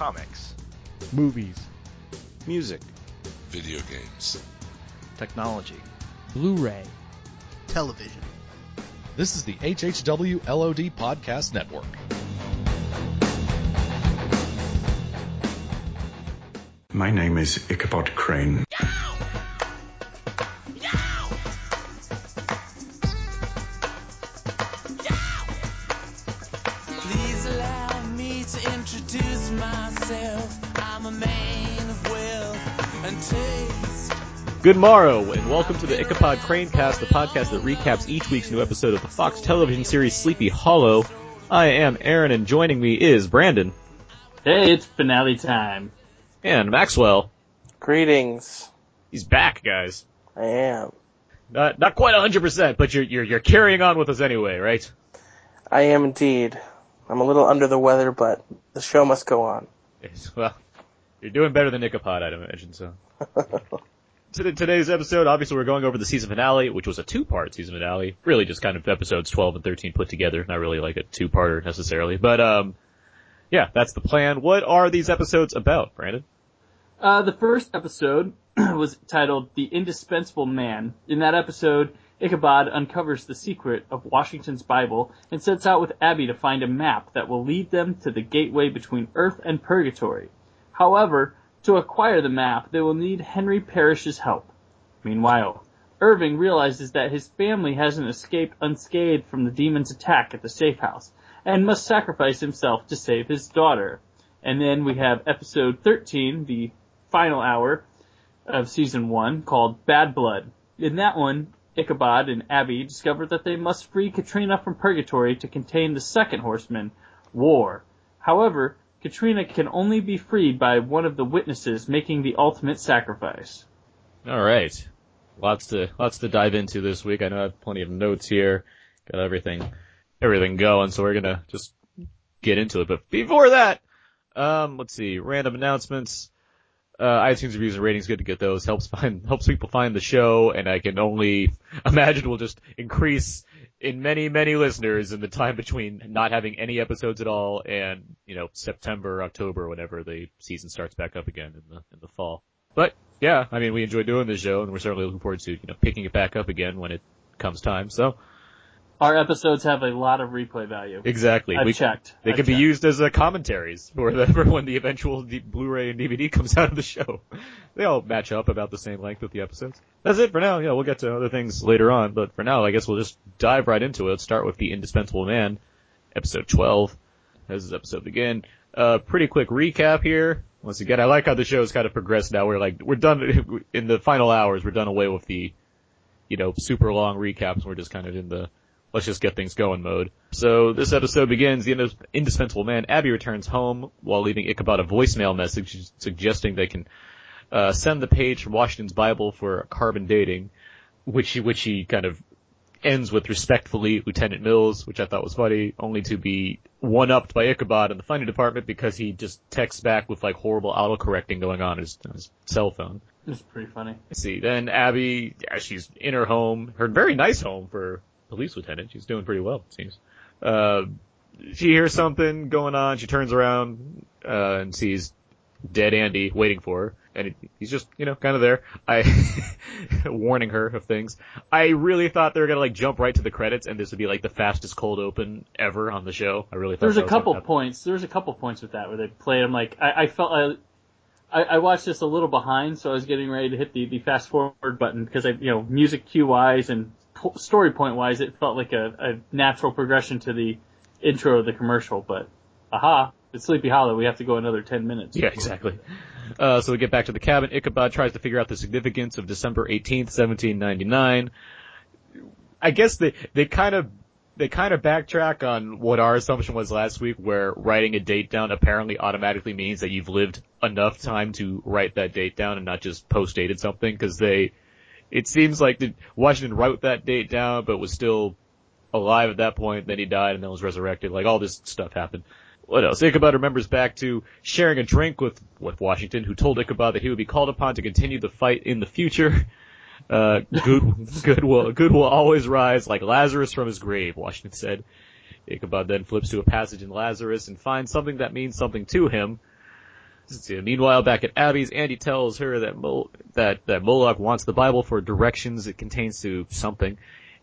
comics, movies, music, video games, technology, Blu-ray, television. This is the HHW LOD Podcast Network. My name is Ichabod Crane. Good morrow, and welcome to the Ichabod Cranecast, the podcast that recaps each week's new episode of the Fox television series Sleepy Hollow. I am Aaron, and joining me is Brandon. Hey, it's finale time. And Maxwell. Greetings. He's back, guys. I am. Not not quite hundred percent, but you're you're you're carrying on with us anyway, right? I am indeed. I'm a little under the weather, but the show must go on. Yes, well, you're doing better than Ichabod, I'd imagine. So. Today- Today's episode, obviously, we're going over the season finale, which was a two-part season finale. Really, just kind of episodes 12 and 13 put together. Not really like a two-parter necessarily, but um, yeah, that's the plan. What are these episodes about, Brandon? Uh, the first episode was titled The Indispensable Man. In that episode, Ichabod uncovers the secret of Washington's Bible and sets out with Abby to find a map that will lead them to the gateway between Earth and Purgatory. However, to acquire the map, they will need Henry Parrish's help. Meanwhile, Irving realizes that his family hasn't escaped unscathed from the demon's attack at the safe house and must sacrifice himself to save his daughter. And then we have episode 13, the final hour of season 1, called Bad Blood. In that one, Ichabod and Abby discover that they must free Katrina from purgatory to contain the second horseman, War. However, Katrina can only be freed by one of the witnesses making the ultimate sacrifice. All right, lots to lots to dive into this week. I know I have plenty of notes here, got everything everything going, so we're gonna just get into it. But before that, um, let's see, random announcements. Uh, iTunes reviews and ratings, good to get those. Helps find helps people find the show, and I can only imagine will just increase in many many listeners in the time between not having any episodes at all and you know September, October, whenever the season starts back up again in the in the fall. But yeah, I mean we enjoy doing this show, and we're certainly looking forward to you know picking it back up again when it comes time. So Our episodes have a lot of replay value. exactly, I've we, checked. they I've can be used as uh, commentaries for the for when the eventual D- Blu-ray and DVD comes out of the show. They all match up about the same length with the episodes. That's it for now. Yeah, we'll get to other things later on, but for now, I guess we'll just dive right into it. Let's start with the Indispensable Man, episode 12. As this episode begin, uh, pretty quick recap here. Once again, I like how the show's kind of progressed now. We're like, we're done in the final hours. We're done away with the, you know, super long recaps. We're just kind of in the let's just get things going mode. So this episode begins, the indis- indispensable man, Abby returns home while leaving Ichabod a voicemail message suggesting they can uh, send the page from Washington's Bible for carbon dating, which he, which he kind of ends with respectfully Lieutenant Mills, which I thought was funny, only to be one-upped by Ichabod in the funny department because he just texts back with like horrible autocorrecting going on his, on his cell phone. It's pretty funny. Let's see. Then Abby, yeah, she's in her home, her very nice home for police lieutenant. She's doing pretty well, it seems. Uh, she hears something going on. She turns around uh, and sees dead Andy waiting for her, and it, he's just, you know, kind of there. I warning her of things. I really thought they were gonna like jump right to the credits, and this would be like the fastest cold open ever on the show. I really thought There's that a couple points. There's a couple points with that where they played. I'm like, I, I felt I, I, I watched this a little behind, so I was getting ready to hit the, the fast forward button because I, you know, music cue wise and story point wise, it felt like a, a natural progression to the intro of the commercial. But aha, it's Sleepy Hollow. We have to go another ten minutes. Yeah, exactly. Uh, so we get back to the cabin. Ichabod tries to figure out the significance of December 18th, 1799. I guess they, they kind of, they kind of backtrack on what our assumption was last week where writing a date down apparently automatically means that you've lived enough time to write that date down and not just post-dated something because they, it seems like the, Washington wrote that date down but was still alive at that point, then he died and then was resurrected. Like all this stuff happened. What else? Ichabod remembers back to sharing a drink with, with Washington, who told Ichabod that he would be called upon to continue the fight in the future. Uh, good, good will, good will always rise like Lazarus from his grave, Washington said. Ichabod then flips to a passage in Lazarus and finds something that means something to him. Meanwhile, back at Abby's, Andy tells her that Mol- that that Moloch wants the Bible for directions it contains to something,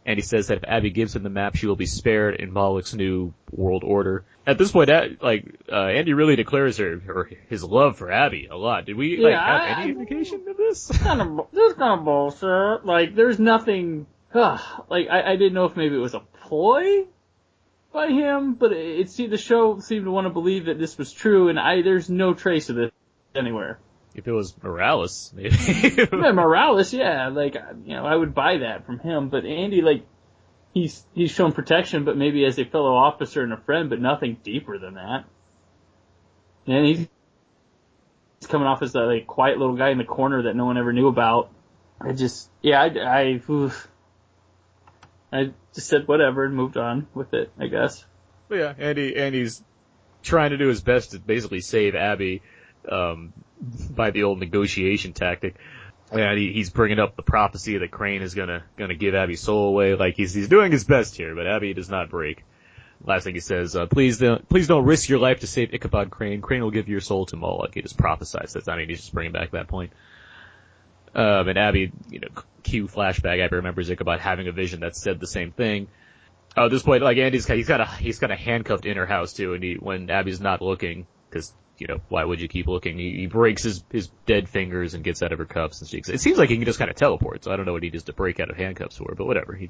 and he says that if Abby gives him the map, she will be spared in Moloch's new world order. At this point, like uh, Andy really declares her, her his love for Abby a lot. Did we like Yeah, have I- any I- indication of this? kind of this is kind of bullshit. Like, there's nothing. like, I, I didn't know if maybe it was a ploy by him, but it, it see the show seemed to want to believe that this was true, and I there's no trace of this anywhere. if it was Morales, maybe. Yeah, Morales, yeah, like you know, I would buy that from him. But Andy, like, he's he's shown protection, but maybe as a fellow officer and a friend, but nothing deeper than that. And he's he's coming off as a like quiet little guy in the corner that no one ever knew about. I just, yeah, I, I, oof. I just said whatever and moved on with it, I guess. But yeah, Andy Andy's trying to do his best to basically save Abby um, by the old negotiation tactic. And he, he's bringing up the prophecy that Crane is gonna gonna give Abby's soul away. Like he's he's doing his best here, but Abby does not break. Last thing he says, uh, please don't please don't risk your life to save Ichabod Crane. Crane will give your soul to Moloch. He just prophesies that. I mean, he's just bringing back that point. Um, and Abby, you know, cue flashback. Abby remembers Ichabod having a vision that said the same thing. Uh, at this point, like Andy's, he's got a he's got a handcuffed in her house too, and he when Abby's not looking, because you know why would you keep looking? He, he breaks his his dead fingers and gets out of her cuffs, and she. It seems like he can just kind of teleport, so I don't know what he does to break out of handcuffs for, but whatever. He.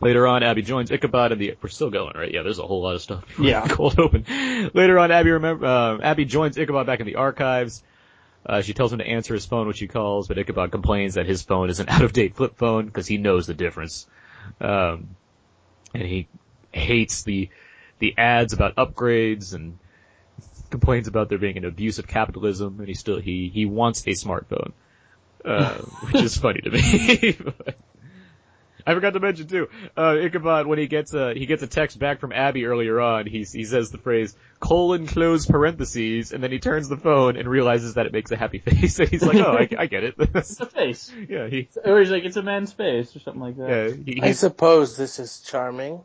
Later on, Abby joins Ichabod, and the we're still going, right? Yeah, there's a whole lot of stuff. Yeah. cold open. Later on, Abby remember uh, Abby joins Ichabod back in the archives. Uh, she tells him to answer his phone, which he calls, but Ichabod complains that his phone is an out-of-date flip phone because he knows the difference. Um, and he hates the the ads about upgrades and complains about there being an abuse of capitalism, and he still he he wants a smartphone, uh, which is funny to me. I forgot to mention too, uh, Ichabod when he gets a he gets a text back from Abby earlier on, he he says the phrase colon close parentheses, and then he turns the phone and realizes that it makes a happy face, and he's like, oh, I, I get it. It's a face. yeah, he Or he's like, it's a man's face or something like that. yeah he, I he's- suppose this is charming.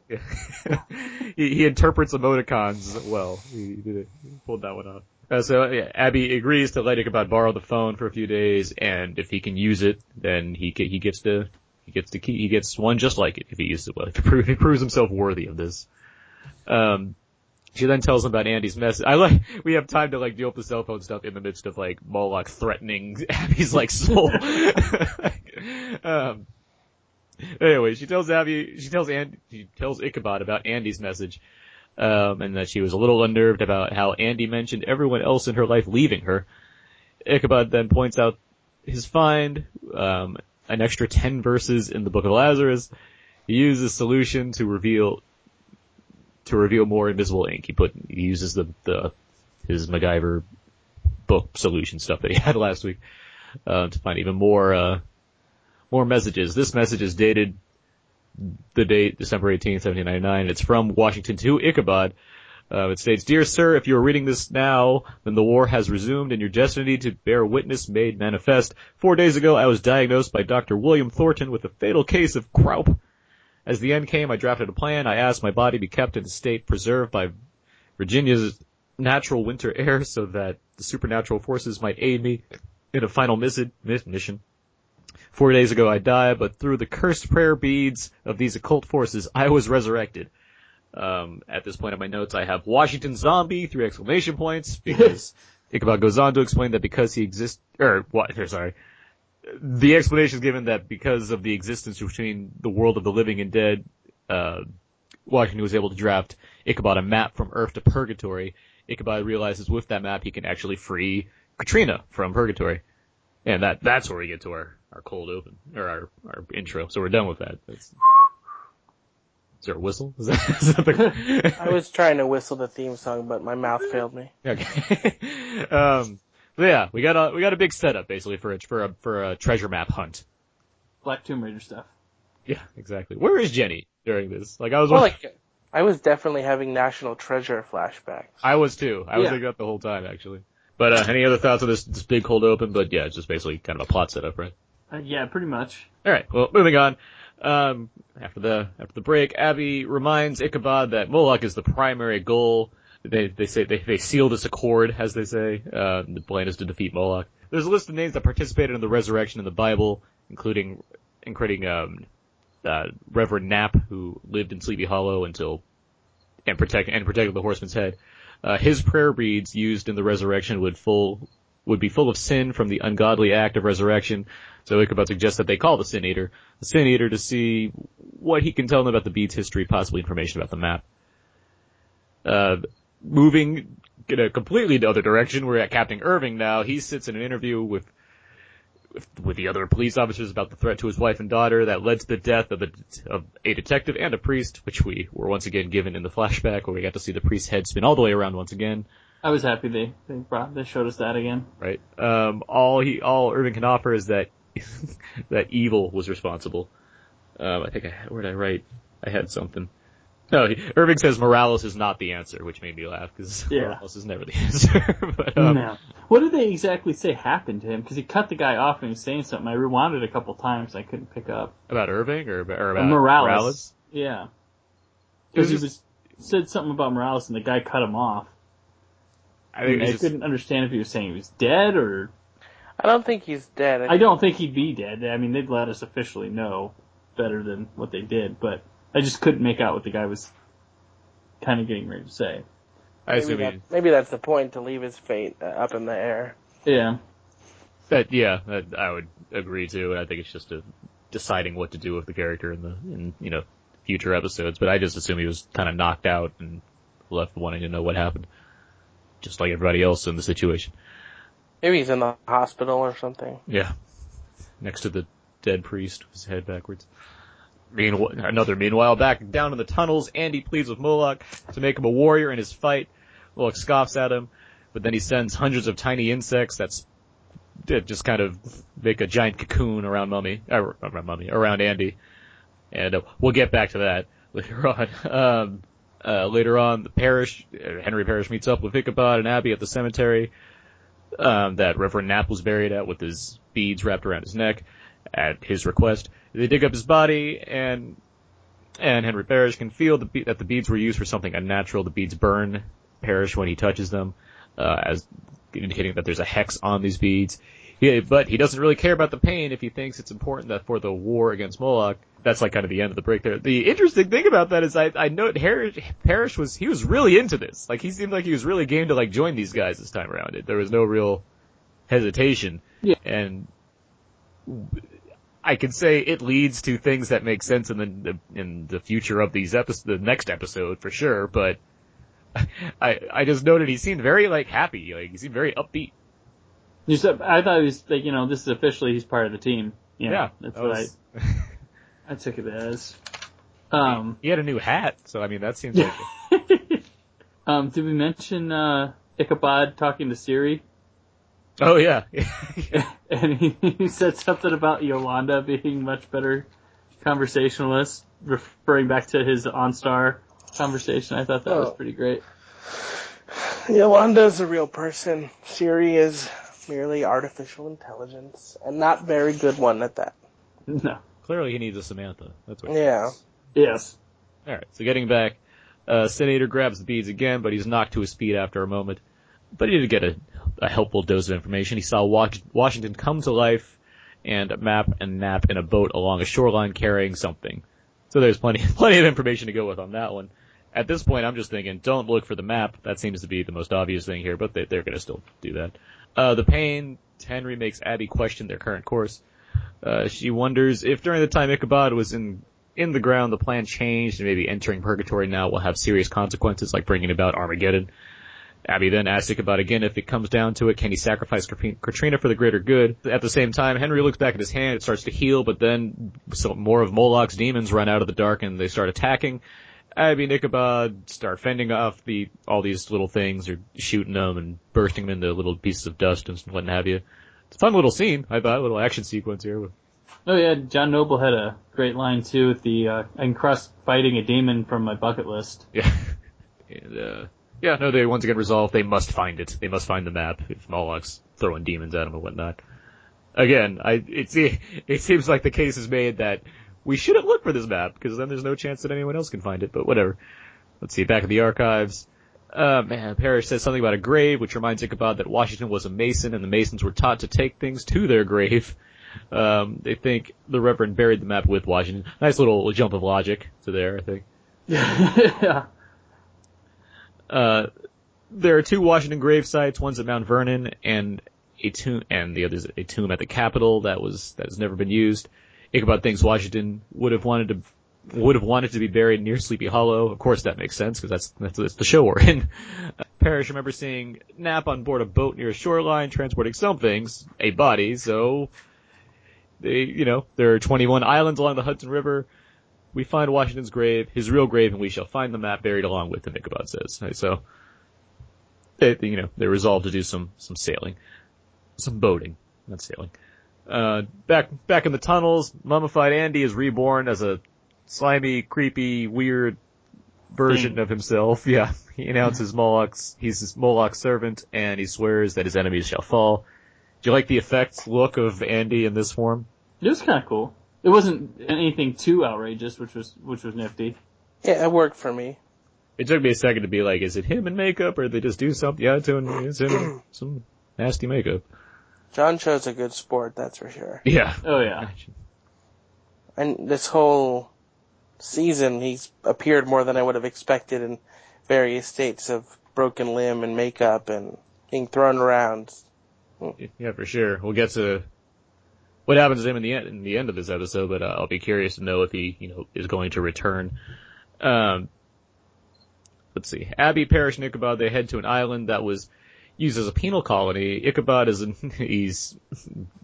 he, he interprets emoticons well. He, did it. He pulled that one off. Uh, so yeah, Abby agrees to let Ichabod borrow the phone for a few days, and if he can use it, then he he gets to he gets the key. He gets one just like it if he uses it well. If he, pro- if he proves himself worthy of this. Um, she then tells him about Andy's message. I like we have time to like deal with the cell phone stuff in the midst of like Moloch threatening Abby's like soul. um, anyway, she tells Abby, she tells Andy, she tells Ichabod about Andy's message, um, and that she was a little unnerved about how Andy mentioned everyone else in her life leaving her. Ichabod then points out his find, um, an extra 10 verses in the Book of Lazarus. He uses solution to reveal, to reveal more invisible ink. He put, he uses the, the, his MacGyver book solution stuff that he had last week, uh, to find even more, uh, more messages. This message is dated the date December 18, 1799. It's from Washington to Ichabod. Uh, it states, Dear sir, if you are reading this now, then the war has resumed and your destiny to bear witness made manifest. Four days ago, I was diagnosed by Dr. William Thornton with a fatal case of croup. As the end came, I drafted a plan. I asked my body be kept in a state preserved by Virginia's natural winter air so that the supernatural forces might aid me in a final miss- miss- mission. Four days ago I died, but through the cursed prayer beads of these occult forces, I was resurrected. Um, at this point in my notes, I have Washington zombie, three exclamation points, because Ichabod goes on to explain that because he exists, or what, or sorry, the explanation is given that because of the existence between the world of the living and dead, uh, Washington was able to draft Ichabod a map from Earth to Purgatory. Ichabod realizes with that map he can actually free Katrina from Purgatory. And that, that's where we get to our, our cold open, or our, our intro. So we're done with that. That's, there a whistle? Is that, is that the, I was trying to whistle the theme song, but my mouth failed me. Okay. um, yeah, we got a, we got a big setup basically for a, for a, for a treasure map hunt. Black Tomb Raider stuff. Yeah, exactly. Where is Jenny during this? Like I was, Well, wondering- like, I was definitely having National Treasure flashbacks. I was too. I was Yeah. thinking that the whole time actually. But, uh, any other thoughts on this, this big cold open? But yeah, it's just basically kind of a plot setup, right? Uh, yeah, pretty much. Alright, well, moving on. Um, after the, after the break, Abby reminds Ichabod that Moloch is the primary goal. They they say they they seal this accord, as they say. Uh, the plan is to defeat Moloch. There's a list of names that participated in the resurrection in the Bible, including including um, uh, Reverend Knapp, who lived in Sleepy Hollow until and protect and protected the horseman's head. Uh, his prayer beads used in the resurrection would full would be full of sin from the ungodly act of resurrection. So Ichabod suggests that they call the Sin Eater, the Sin Eater, to see what he can tell them about the bead's history, possibly information about the map. Uh, moving in a completely other direction, we're at Captain Irving now. He sits in an interview with with, with the other police officers about the threat to his wife and daughter that led to the death of a, of a detective and a priest, which we were once again given in the flashback where we got to see the priest's head spin all the way around once again. I was happy they they brought they showed us that again. Right. Um, all he all Irving can offer is that that evil was responsible. Um, I think I where did I write? I had something. No, he, Irving says Morales is not the answer, which made me laugh because Yeah. Morales is never the answer. but um, no. What did they exactly say happened to him? Because he cut the guy off and he was saying something. I rewound it a couple times. I couldn't pick up. about Irving or, or about Morales. Morales? Yeah. Because he was said something about Morales and the guy cut him off. I think I it's just, couldn't understand if he was saying he was dead or I don't think he's dead. I don't think he'd be dead. I mean, they'd let us officially know better than what they did, but I just couldn't make out what the guy was kind of getting ready to say. I maybe, assume that, maybe that's the point to leave his fate uh, up in the air. Yeah. that yeah, that I would agree to. I think it's just a, deciding what to do with the character in the in you know future episodes. But I just assume he was kind of knocked out and left wanting to know what happened, just like everybody else in the situation. Maybe he's in the hospital or something. Yeah, next to the dead priest with his head backwards. Meanwhile, another meanwhile, back down in the tunnels, Andy pleads with Moloch to make him a warrior in his fight. Moloch scoffs at him, but then he sends hundreds of tiny insects that just kind of make a giant cocoon around Mummy, uh, around Mummy, around Andy. And uh, we'll get back to that later on. Um, uh, later on, the parish, uh, Henry Parrish meets up with Ichabod and Abby at the cemetery um, that Reverend Knapp was buried at with his beads wrapped around his neck at his request. They dig up his body and and Henry Parrish can feel the that the beads were used for something unnatural. The beads burn Parrish when he touches them, uh, as indicating that there's a hex on these beads. He, but he doesn't really care about the pain if he thinks it's important that for the war against Moloch. That's like kind of the end of the break there. The interesting thing about that is I, I note Harris, Parrish was, he was really into this. Like he seemed like he was really game to like join these guys this time around. It there was no real hesitation. Yeah. And I can say it leads to things that make sense in the, in the future of these episodes, the next episode for sure, but I, I just noted he seemed very like happy, like he seemed very upbeat. You said, I thought he was like, you know, this is officially he's part of the team. You know, Yeah. That's that what was- I, I took it as. Um, he had a new hat, so I mean that seems like um, did we mention, uh, Ichabod talking to Siri? Oh yeah. and he, he said something about Yolanda being much better conversationalist, referring back to his OnStar conversation. I thought that was Oh. pretty great. Yolanda's a real person. Siri is merely artificial intelligence, and not very good one at that. No. Clearly he needs a Samantha. That's what. Yeah. Yes. All right. So getting back, uh, Sin Eater grabs the beads again, but he's knocked to his feet after a moment. But he did get a, a helpful dose of information. He saw Washington come to life and map and Knapp in a boat along a shoreline carrying something. So there's plenty, plenty of information to go with on that one. At this point, I'm just thinking, don't look for the map. That seems to be the most obvious thing here, but they, they're going to still do that. Uh, the pain, Henry makes Abby question their current course. Uh, she wonders if during the time Ichabod was in in the ground, the plan changed, and maybe entering purgatory now will have serious consequences, like bringing about Armageddon. Abby then asks Ichabod again if it comes down to it, can he sacrifice Katrina- for the greater good? At the same time, Henry looks back at his hand, it starts to heal, but then more of Moloch's demons run out of the dark and they start attacking. Abby and Ichabod start fending off the all these little things, or shooting them and bursting them into little pieces of dust and what have you. It's a fun little scene, I thought, a little action sequence here. Oh yeah, John Noble had a great line too with the, uh, I cross fighting a demon from my bucket list. Yeah. And, uh, yeah, no, they once again resolve they must find it. They must find the map if Moloch's throwing demons at them and whatnot. Again, I, it's, it seems like the case is made that we shouldn't look for this map because then there's no chance that anyone else can find it, but whatever. Let's see, back in the archives. Uh, man, Parrish says something about a grave, which reminds Ichabod that Washington was a Mason and the Masons were taught to take things to their grave. Um, they think the Reverend buried the map with Washington. Nice little jump of logic to there, I think. yeah. Uh, there are two Washington grave sites. One's at Mount Vernon and a tomb, and the other's a tomb at the Capitol that was that has never been used. Ichabod thinks Washington would have wanted to would have wanted to be buried near Sleepy Hollow. Of course, that makes sense because that's, that's that's the show we're in. Parrish remembers seeing Knapp on board a boat near a shoreline transporting some things, a body. So they, you know, there are 21 islands along the Hudson River. We find Washington's grave, his real grave, and we shall find the map buried along with him. Ichabod says. So they, you know, they resolve to do some some sailing, some boating, not sailing. Uh, back back in the tunnels, mummified Andy is reborn as a slimy, creepy, weird version Thing. of himself. Yeah, he announces Moloch's he's his Moloch's servant, and he swears that his enemies shall fall. Do you like the effects look of Andy in this form? It was kind of cool. It wasn't anything too outrageous, which was which was nifty. Yeah, it worked for me. It took me a second to be like, is it him in makeup, or did they just do something? Yeah, it's him, it's him some nasty makeup. John Cho's a good sport, that's for sure. Yeah. Oh yeah. And this whole season, he's appeared more than I would have expected in various states of broken limb and makeup and being thrown around. Yeah, for sure. We'll get to what happens to him in the end in the end of this episode, but uh, I'll be curious to know if he, you know, is going to return. Um, let's see. Abby, Parrish, and Ichabod they head to an island that was used as a penal colony. Ichabod is he's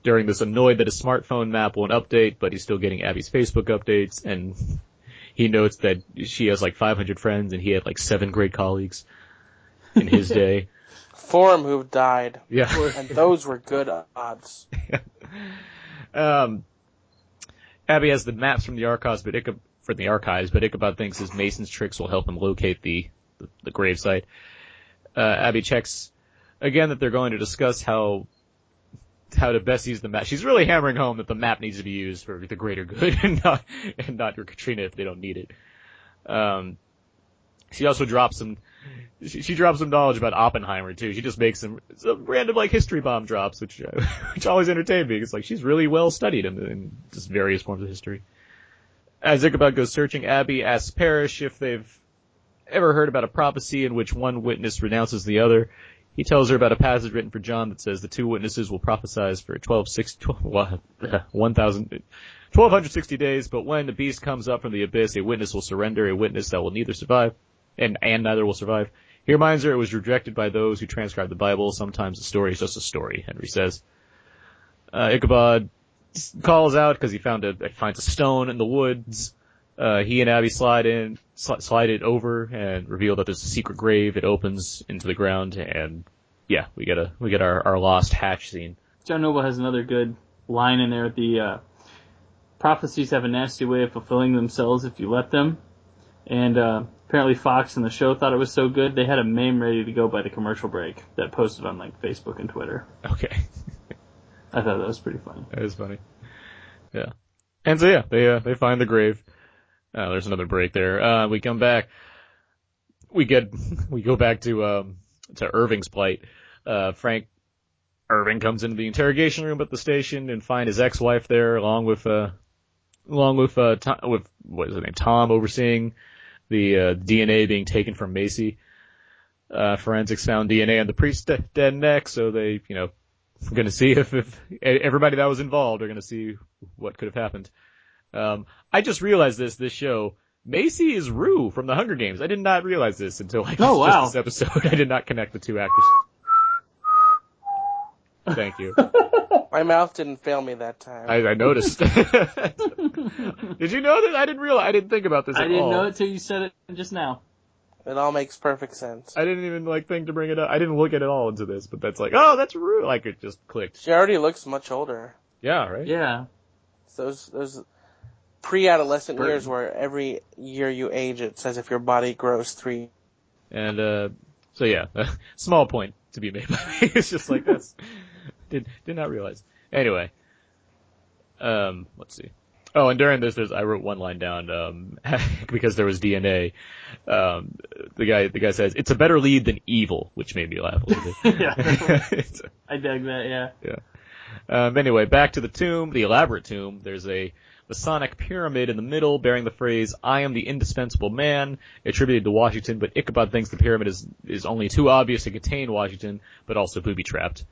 during this annoyed that his smartphone map won't update, but he's still getting Abby's Facebook updates, and he notes that she has like 500 friends and he had like seven great colleagues in his day. Four of who've died, Yeah. and those were good odds. Um, Abby has the maps from the archives, but Ichabod, for the archives, but Ichabod thinks his Mason's tricks will help him locate the, the, the gravesite. Uh, Abby checks again that they're going to discuss how, how to best use the map. She's really hammering home that the map needs to be used for the greater good and not, and not for Katrina if they don't need it. Um, she also drops some, she, she drops some knowledge about Oppenheimer too. She just makes some, some random like history bomb drops, which uh, which always entertain me. It's like she's really well studied in, in just various forms of history. As Ichabod goes searching, Abby asks Parrish if they've ever heard about a prophecy in which one witness renounces the other. He tells her about a passage written for John that says the two witnesses will prophesize for 12, 6, 12, well, 1,000, 1260 days, but when the beast comes up from the abyss, a witness will surrender, a witness that will neither survive, and, and neither will survive. He reminds her it was rejected by those who transcribe the Bible. Sometimes the story is just a story, Henry says. Uh, Ichabod calls out because he found a, finds a stone in the woods. Uh, he and Abby slide in, sli- slide it over and reveal that there's a secret grave. It opens into the ground and yeah, we get a, we get our, our lost hatch scene. John Noble has another good line in there. The uh, prophecies have a nasty way of fulfilling themselves if you let them. And uh, apparently Fox and the show thought it was so good they had a meme ready to go by the commercial break that posted on like Facebook and Twitter. Okay. I thought that was pretty funny. That is funny. Yeah. And so yeah, they, uh, they find the grave. Uh, there's another break there. Uh, we come back. We get, we go back to, um, to Irving's plight. Uh, Frank Irving comes into the interrogation room at the station and find his ex-wife there along with, uh, along with, uh, Tom, with, what is his name, Tom overseeing the, uh, DNA being taken from Macy. Uh, forensics found DNA on the priest's de- dead neck, so they, you know, going to see if, if everybody that was involved are going to see what could have happened. Um, I just realized this, this show, Macy is Rue from the Hunger Games. I did not realize this until like Oh, wow. this episode. I did not connect the two actors. Thank you. My mouth didn't fail me that time. I, I noticed. did you know that? I didn't realize. I didn't think about this I at didn't all. know it till you said it just now. It all makes perfect sense. I didn't even like think to bring it up. I didn't look at it all into this, but that's like, oh, that's Rue. Like it just clicked. She already looks much older. Yeah, right. Yeah. Those those pre-adolescent Burton. years where every year you age, it's as if your body grows three. And uh so yeah, small point to be made by me. It's just like that's did did not realize. Anyway, um, let's see. Oh, and during this, there's I wrote one line down um, because there was DNA. Um, the guy the guy says it's a better lead than evil, which made me laugh a little bit. yeah, I dig that. Yeah. Yeah. um, anyway, back to the tomb, the elaborate tomb. There's a Masonic pyramid in the middle bearing the phrase "I am the indispensable man," attributed to Washington. But Ichabod thinks the pyramid is is only too obvious to contain Washington, but also booby trapped.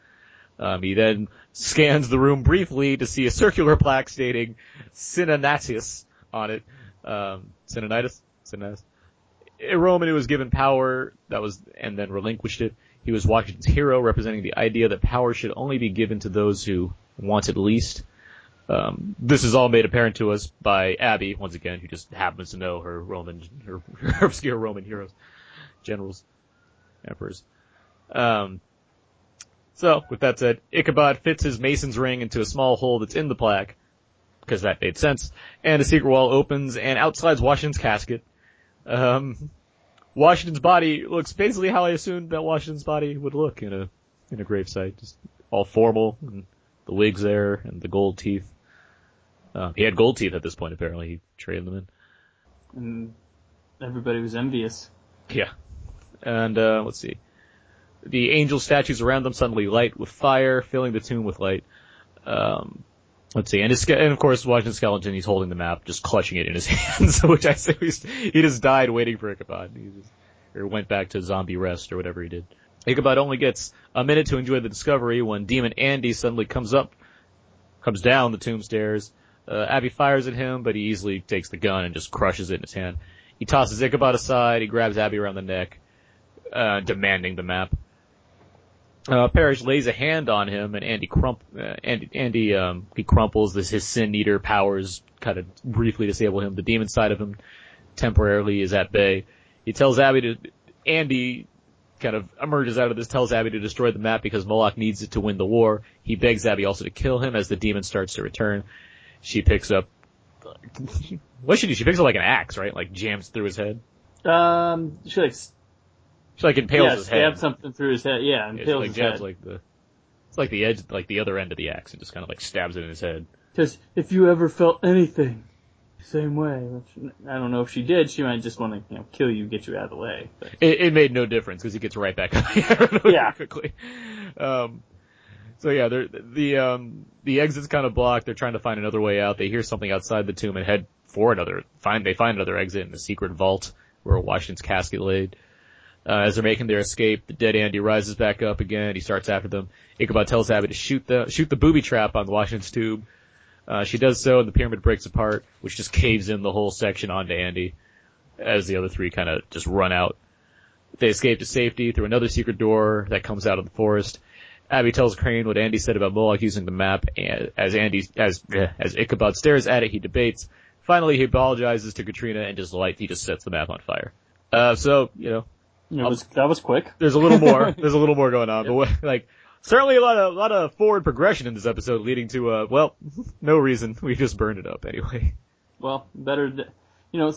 Um, he then scans the room briefly to see a circular plaque stating Cincinnatus on it. Um, Cincinnatus? Cincinnatus? A Roman who was given power that was, and then relinquished it. He was Washington's hero, representing the idea that power should only be given to those who want it least. Um, this is all made apparent to us by Abby, once again, who just happens to know her Roman, her, her obscure Roman heroes, generals, emperors. Um, so, with that said, Ichabod fits his mason's ring into a small hole that's in the plaque, because that made sense, and a secret wall opens, and out slides Washington's casket. Um, Washington's body looks basically how I assumed that Washington's body would look in a, in a gravesite, just all formal, and the wigs there, and the gold teeth. Um, he had gold teeth at this point, apparently, he traded them in. And everybody was envious. Yeah. And, uh, let's see. The angel statues around them suddenly light with fire, filling the tomb with light. Um, let's see. And, his, and of course, Washington Skeleton, he's holding the map, just clutching it in his hands, which I say he's, he just died waiting for Ichabod. He just, or went back to zombie rest or whatever he did. Ichabod only gets a minute to enjoy the discovery when Demon Andy suddenly comes up, comes down the tomb stairs. Uh, Abby fires at him, but he easily takes the gun and just crushes it in his hand. He tosses Ichabod aside, he grabs Abby around the neck, uh, demanding the map. Uh, Parrish lays a hand on him and Andy crump, uh, Andy, Andy, um, he crumples this, his sin eater powers kind of briefly disable him. The demon side of him temporarily is at bay. He tells Abby to, Andy kind of emerges out of this, tells Abby to destroy the map because Moloch needs it to win the war. He begs Abby also to kill him as the demon starts to return. She picks up, what should she do? She picks up like an axe, right? Like jams through his head. Um, she like She like impales yeah, his head. something through his head. Yeah, and Yeah, like his jabs head. like the, it's like the edge, like the other end of the axe and just kind of like stabs it in his head. Because if you ever felt anything, same way. Which, I don't know if she did. She might just want to, you know, kill you, get you out of the way. It, it made no difference because he gets right back up really Yeah. quickly. Um, so yeah, they're, the um, the exit's kind of blocked. They're trying to find another way out. They hear something outside the tomb and head for another. Find they find another exit in the secret vault where Washington's casket laid. Uh, as they're making their escape, the dead Andy rises back up again. He starts after them. Ichabod tells Abby to shoot the shoot the booby trap on Washington's tube. Uh, she does so, and the pyramid breaks apart, which just caves in the whole section onto Andy, as the other three kind of just run out. They escape to safety through another secret door that comes out of the forest. Abby tells Crane what Andy said about Moloch using the map, and as Andy, as, as Ichabod stares at it, he debates. Finally, he apologizes to Katrina and just light, he just sets the map on fire. Uh, so, you know, it was that was quick. there's a little more, there's a little more going on, but what, like, certainly a lot of, a lot of forward progression in this episode leading to, uh, well, no reason. We just burned it up anyway. Well, better, th- you know,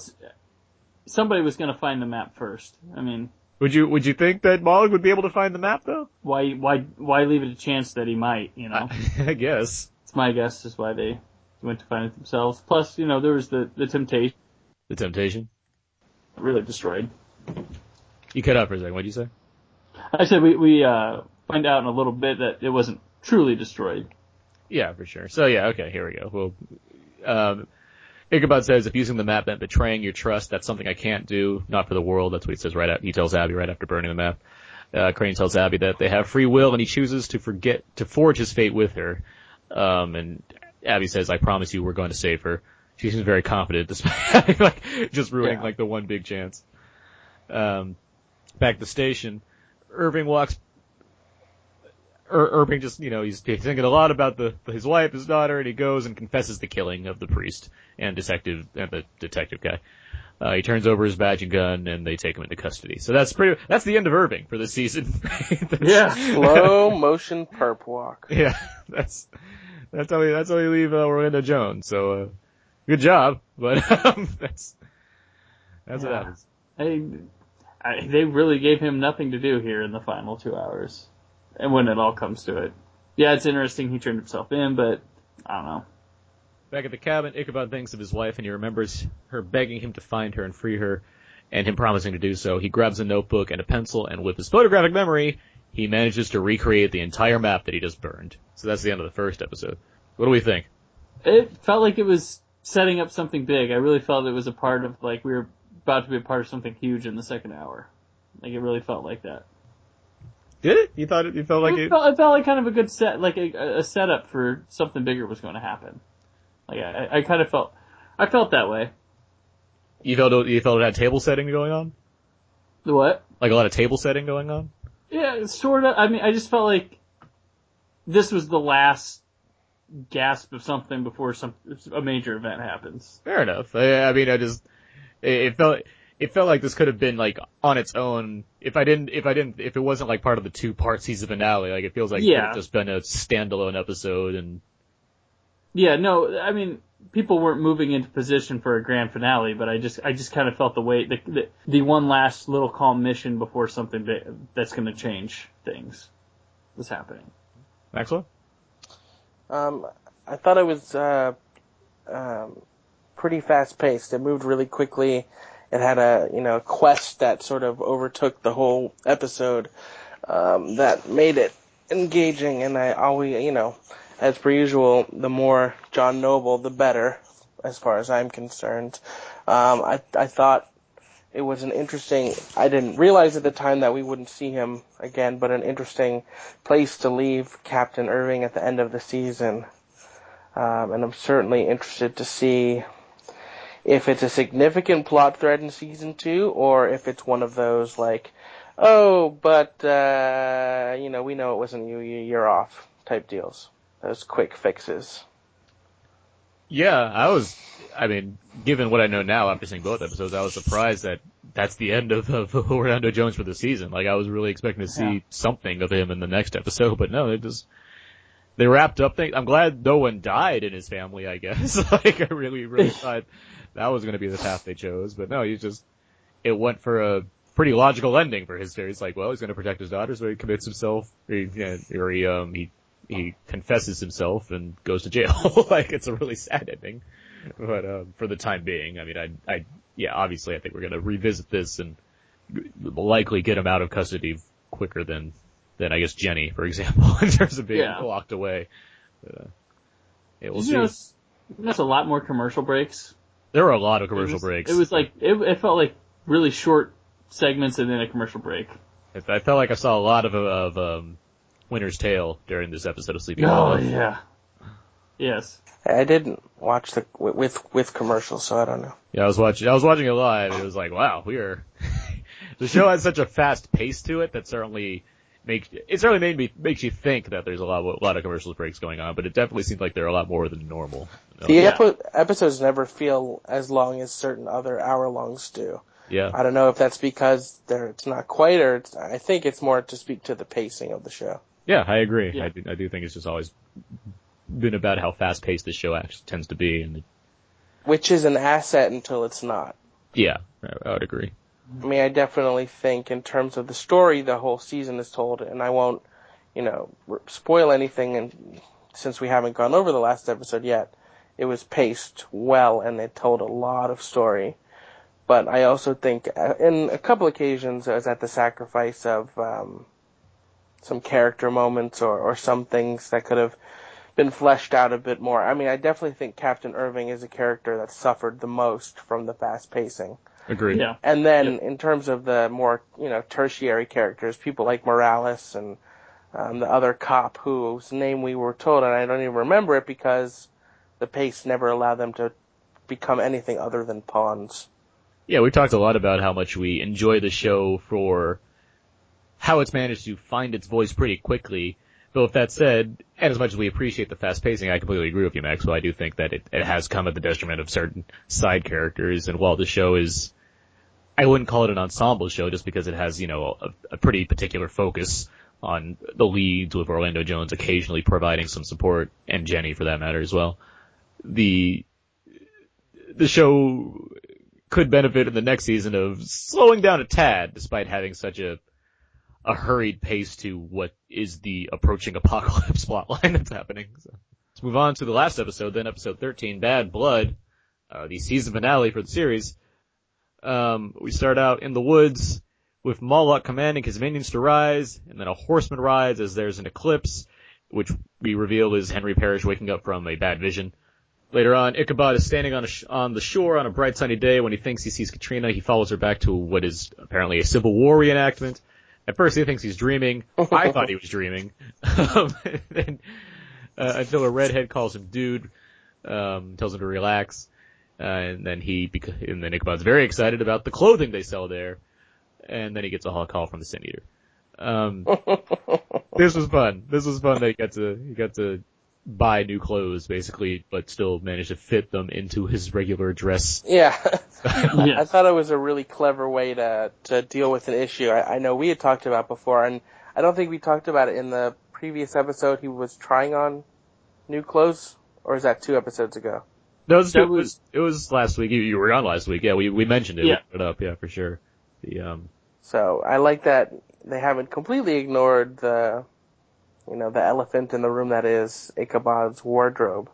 somebody was going to find the map first. I mean, Would you, would you think that Moloch would be able to find the map though? why, why, why leave it a chance that he might? You know, I guess. it's my guess is why they went to find it themselves. Plus, you know, there was the the temptation The temptation. really destroyed. You cut out for a second. What'd you say? I said we we uh, find out in a little bit that it wasn't truly destroyed. Yeah, for sure. So yeah, okay, here we go. Well, um, Ichabod says if using the map meant betraying your trust, that's something I can't do, not for the world. That's what he says right out. He tells Abby right after burning the map. Uh, Crane tells Abby that they have free will and he chooses to forget, to forge his fate with her. Um, and Abby says, I promise you we're going to save her. She seems very confident despite like, just ruining Yeah. like the one big chance. Um, back at the station, Irving walks Ir- Irving just, you know, he's, he's thinking a lot about the his wife, his daughter, and he goes and confesses the killing of the priest and detective and the detective guy. Uh, he turns over his badge and gun, and they take him into custody. So that's pretty. That's the end of Irving for this season. Yeah. Slow motion perp walk. yeah. That's that's how we that's how we leave uh, Orlando Jones. So uh, good job, but um, that's that's what happens. They, I, they really gave him nothing to do here in the final two hours. And when it all comes to it. Yeah, it's interesting he turned himself in, but I don't know. Back at the cabin, Ichabod thinks of his wife and he remembers her begging him to find her and free her, and him promising to do so. He grabs a notebook and a pencil, and with his photographic memory, he manages to recreate the entire map that he just burned. So that's the end of the first episode. What do we think? It felt like it was setting up something big. I really felt it was a part of like we were about to be a part of something huge in the second hour. Like it really felt like that. Did it? You thought it? You felt like it, it? felt, it felt like kind of a good set, like a, a setup for something bigger was going to happen. Like I, I kind of felt, I felt that way. You felt you felt it had table setting going on, The what? like a lot of table setting going on. Yeah, sort of. I mean, I just felt like this was the last gasp of something before some a major event happens. Fair enough. I, I mean, I just it, it felt it felt like this could have been like on its own if I didn't if I didn't if it wasn't like part of the two part season finale. Like it feels like it could Yeah. have just been a standalone episode and Yeah, no, I mean, people weren't moving into position for a grand finale, but I just, I just kind of felt the weight, the, the, the one last little calm mission before something big, that's going to change things was happening. Maxwell. Um, I thought it was uh, um, pretty fast paced. It moved really quickly. It had a you know quest that sort of overtook the whole episode um, that made it engaging. And I always you know as per usual, the more John Noble, the better, as far as I'm concerned. Um, I I thought it was an interesting. I didn't realize at the time that we wouldn't see him again, but an interesting place to leave Captain Irving at the end of the season. Um, and I'm certainly interested to see if it's a significant plot thread in season two, or if it's one of those like, oh, but uh, you know, we know it wasn't you, you- you're off type deals. Those quick fixes. Yeah, I was. I mean, given what I know now after seeing both episodes, I was surprised that that's the end of, of Orlando Jones for the season. Like I was really expecting to see Yeah. something of him in the next episode, but no, they just they wrapped up things. I'm glad no one died in his family. I guess. like I really, really thought that was going to be the path they chose, but no, he just it went for a pretty logical ending for his story. He's like, well, he's going to protect his daughter, so he commits himself, or he, or he um he he confesses himself and goes to jail. like it's a really sad ending, but um, for the time being, I mean, I I yeah, obviously, I think we're going to revisit this and likely get him out of custody quicker than than I guess Jenny, for example, in terms of being Yeah. locked away. But, uh, yeah, we'll Did see. you notice, notice a lot more commercial breaks? there were a lot of commercial it was, breaks. It was like, it, it felt like really short segments and then a commercial break. I felt like I saw a lot of of um, Winter's Tale during this episode of Sleeping Oh, Hollow. yeah. Yes. I didn't watch the with with, with commercials, so I don't know. Yeah, I was watching. I was watching it live, and it was like, wow, we are. the show has such a fast pace to it that certainly makes it certainly made me makes you think that there's a lot of, a lot of commercial breaks going on, but it definitely seems like there are a lot more than normal. The Yeah. epi- episodes never feel as long as certain other hour longs do. Yeah, I don't know if that's because they're, it's not quite, or it's, I think it's more to speak to the pacing of the show. yeah, I agree. Yeah. I, do, I do think it's just always been about how fast paced this show actually tends to be, and Which is an asset until it's not. yeah, I, I would agree. I mean, I definitely think in terms of the story, the whole season is told, and I won't, you know, spoil anything. And since we haven't gone over the last episode yet, it was paced well, and it told a lot of story. But I also think, uh, in a couple occasions, it was at the sacrifice of um, some character moments or, or some things that could have been fleshed out a bit more. I mean, I definitely think Captain Irving is a character that suffered the most from the fast pacing. Agree. Yeah. And then in terms of the more, you know, tertiary characters, people like Morales and um, the other cop whose name we were told, and I don't even remember it because the pace never allowed them to become anything other than pawns. Yeah, we talked a lot about how much we enjoy the show for how it's managed to find its voice pretty quickly. But with that said, and as much as we appreciate the fast pacing, I completely agree with you, Maxwell. I do think that it, it has come at the detriment of certain side characters. And while the show is, I wouldn't call it an ensemble show just because it has, you know, a, a pretty particular focus on the leads with Orlando Jones occasionally providing some support and Jenny for that matter as well. The, the show could benefit in the next season of slowing down a tad despite having such a a hurried pace to what is the approaching apocalypse plotline that's happening. So. Let's move on to the last episode, then episode 13, Bad Blood, uh, the season finale for the series. Um, we start out in the woods with Moloch commanding his minions to rise, and then a horseman rides as there's an eclipse, which we reveal is Henry Parrish waking up from a bad vision. Later on, Ichabod is standing on, sh- on the shore on a bright sunny day. When he thinks he sees Katrina, he follows her back to what is apparently a Civil War reenactment. At first, he thinks he's dreaming. I thought he was dreaming. Um, and, uh, until a redhead calls him dude, um, tells him to relax. Uh, and then he, bec- and then Ichabod's very excited about the clothing they sell there. And then he gets a call from the Sin Eater. Um, this was fun. This was fun that he got to, he got to buy new clothes basically, but still manage to fit them into his regular dress. Yeah. I thought it was a really clever way to to deal with an issue. I, I know we had talked about before, and I don't think we talked about it in the previous episode. He was trying on new clothes, or is that two episodes ago? No, it was, it was, it was last week. You, you were on last week. Yeah, we, we mentioned it. Yeah. We it up. Yeah, for sure. The, um, So I like that they haven't completely ignored the, you know, the elephant in the room that is Ichabod's wardrobe.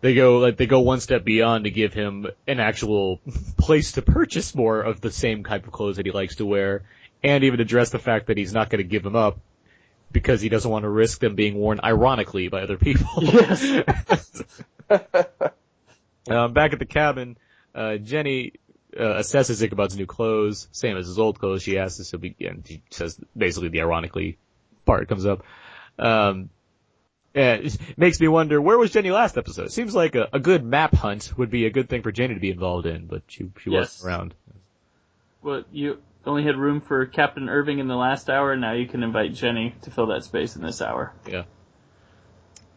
they go, like, they go one step beyond to give him an actual place to purchase more of the same type of clothes that he likes to wear, and even address the fact that he's not going to give them up because he doesn't want to risk them being worn ironically by other people. Yes. Um, back at the cabin, uh, Jenny uh, assesses Ichabod's new clothes, same as his old clothes. She asks this to be, and she says basically the ironically part comes up. Um, and it makes me wonder where was Jenny last episode? Seems like a, a good map hunt would be a good thing for Jenny to be involved in, but she she Yes. wasn't around. Well, you only had room for Captain Irving in the last hour, and now you can invite Jenny to fill that space in this hour. Yeah.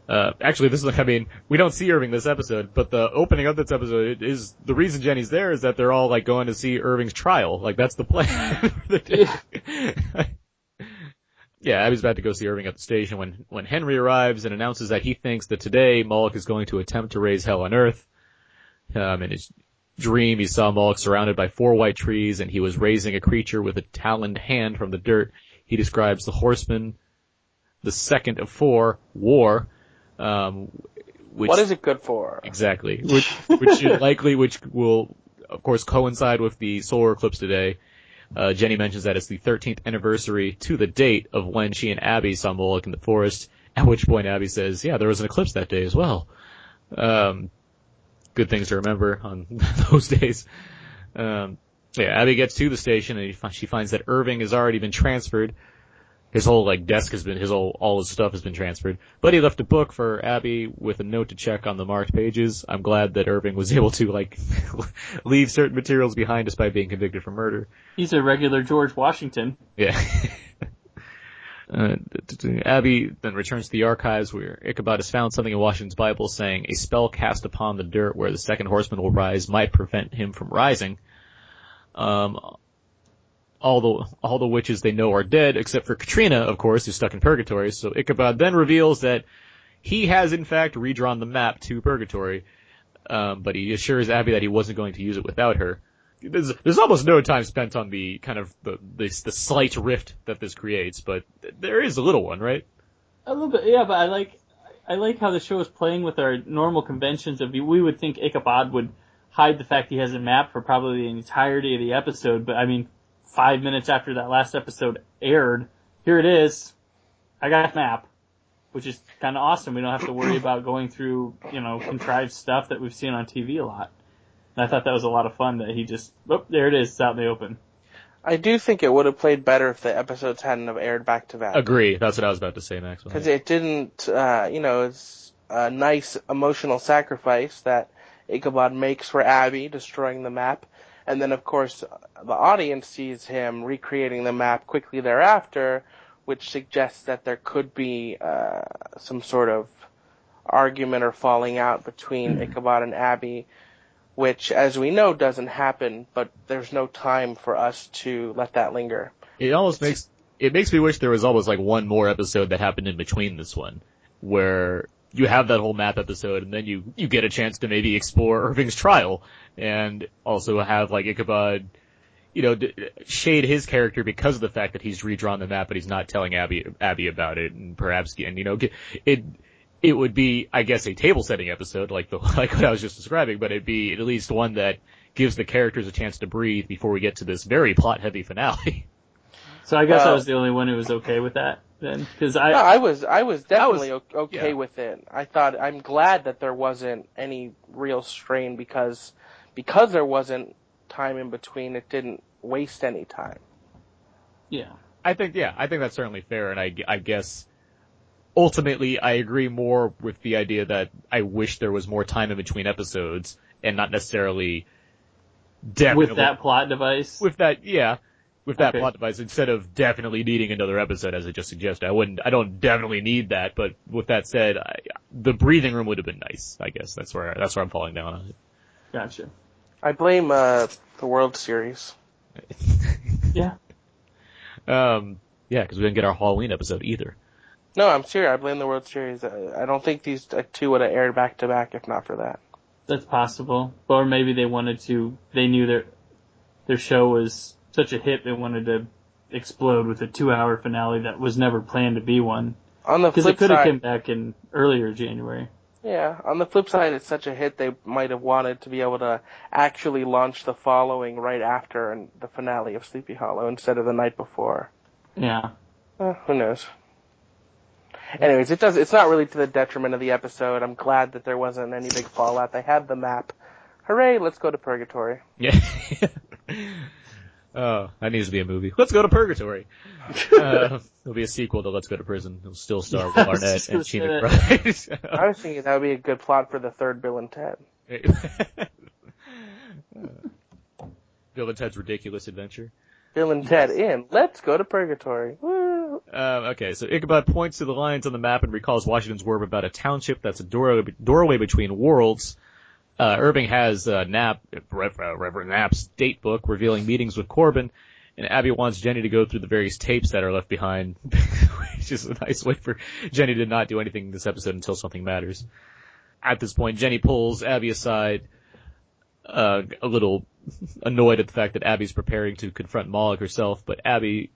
Uh, actually, this is, I mean, we don't see Irving this episode, but the opening of this episode is, the reason Jenny's there is that they're all like going to see Irving's trial. Like that's the plan the day. yeah, Abby's about to go see Irving at the station when, when Henry arrives and announces that he thinks that today Moloch is going to attempt to raise hell on earth. Um, in his dream, he saw Moloch surrounded by four white trees and he was raising a creature with a taloned hand from the dirt. He describes the horseman, the second of four, War, um, which what is it good for? exactly, which which should likely, which will of course coincide with the solar eclipse today. Uh, Jenny mentions that it's the 13th anniversary to the date of when she and Abby saw Moloch in the forest. At which point Abby says, "Yeah, there was an eclipse that day as well." Um, good things to remember on those days. Um, yeah, Abby gets to the station and she finds that Irving has already been transferred. His whole like desk has been his whole all his stuff has been transferred. But he left a book for Abby with a note to check on the marked pages. I'm glad that Irving was able to like leave certain materials behind despite being convicted for murder. He's a regular George Washington. Yeah. Uh, Abby then returns to the archives where Ichabod has found something in Washington's Bible saying a spell cast upon the dirt where the second horseman will rise might prevent him from rising. Um, all the all the witches they know are dead except for Katrina, of course, who's stuck in purgatory. So Ichabod then reveals that he has in fact redrawn the map to purgatory, um, but he assures Abby that he wasn't going to use it without her. There's, there's almost no time spent on the kind of the, the the slight rift that this creates, but there is a little one, right? A little bit, yeah, but I like, I like how the show is playing with our normal conventions of, we would think Ichabod would hide the fact he has a map for probably the entirety of the episode, but I mean, five minutes after that last episode aired, here it is. I got a map, which is kind of awesome. We don't have to worry about going through, you know, contrived stuff that we've seen on TV a lot. And I thought that was a lot of fun that he just, oh, there it is, it's out in the open. I do think it would have played better if the episodes hadn't have aired back to back. Agree. That's what I was about to say, Maxwell. Because it didn't, uh, you know, it's a nice emotional sacrifice that Ichabod makes for Abby, destroying the map. And then, of course, the audience sees him recreating the map quickly thereafter, which suggests that there could be uh, some sort of argument or falling out between Ichabod and Abby, which, as we know, doesn't happen, but there's no time for us to let that linger. It almost makes it makes me wish there was almost like one more episode that happened in between this one, where you have that whole map episode, and then you you get a chance to maybe explore Irving's trial, and also have like Ichabod, you know, shade his character because of the fact that he's redrawn the map, but he's not telling Abby Abby about it, and perhaps and you know it. it would be, I guess, a table setting episode like the like what I was just describing, but it'd be at least one that gives the characters a chance to breathe before we get to this very plot heavy finale. So I guess I was the only one who was okay with that then, because I No, I was I was definitely was- okay yeah. with it. I thought I'm glad that there wasn't any real strain because because there wasn't time in between. It didn't waste any time. yeah. I think, yeah, I think that's certainly fair, and I, I guess ultimately I agree more with the idea that I wish there was more time in between episodes and not necessarily definitely With that plot device. with that, yeah, with that Okay. plot device instead of definitely needing another episode as I just suggested. I wouldn't, I don't definitely need that, but with that said, I, the breathing room would have been nice. I guess that's where that's where I'm falling down on it. Gotcha. I blame uh, the World Series. Yeah. Um, yeah, because we didn't get our Halloween episode either. No, I'm serious. I blame the World Series. I I don't think these uh, two would have aired back to back if not for that. That's possible. Or maybe they wanted to, they knew their, their show was such a hit they wanted to explode with a two hour finale that was never planned to be one. On the flip side. Because it could have side, come back in earlier January. yeah. On the flip side, it's such a hit they might have wanted to be able to actually launch the following right after and the finale of Sleepy Hollow instead of the night before. Yeah. Uh, who knows? Anyways, it does. It's not really to the detriment of the episode. I'm glad that there wasn't any big fallout. They had the map. Hooray! Let's go to purgatory. Yeah. oh, that needs to be a movie. Let's go to Purgatory. Uh, there'll be a sequel to Let's Go to Prison. It'll still star Will Arnett and Sheena Price. I was thinking that would be a good plot for the third Bill and Ted. Bill and Ted's Ridiculous Adventure. Bill and Ted in. Let's go to purgatory. Woo! Um, okay, so Ichabod points to the lines on the map and recalls Washington's word about a township that's a door- doorway between worlds. Uh, Irving has uh, Knapp, Rev- Reverend Knapp's date book revealing meetings with Corbin, and Abby wants Jenny to go through the various tapes that are left behind, which is a nice way for Jenny to not do anything in this episode until something matters. At this point, Jenny pulls Abby aside, uh, a little annoyed at the fact that Abby's preparing to confront Moloch herself, but Abby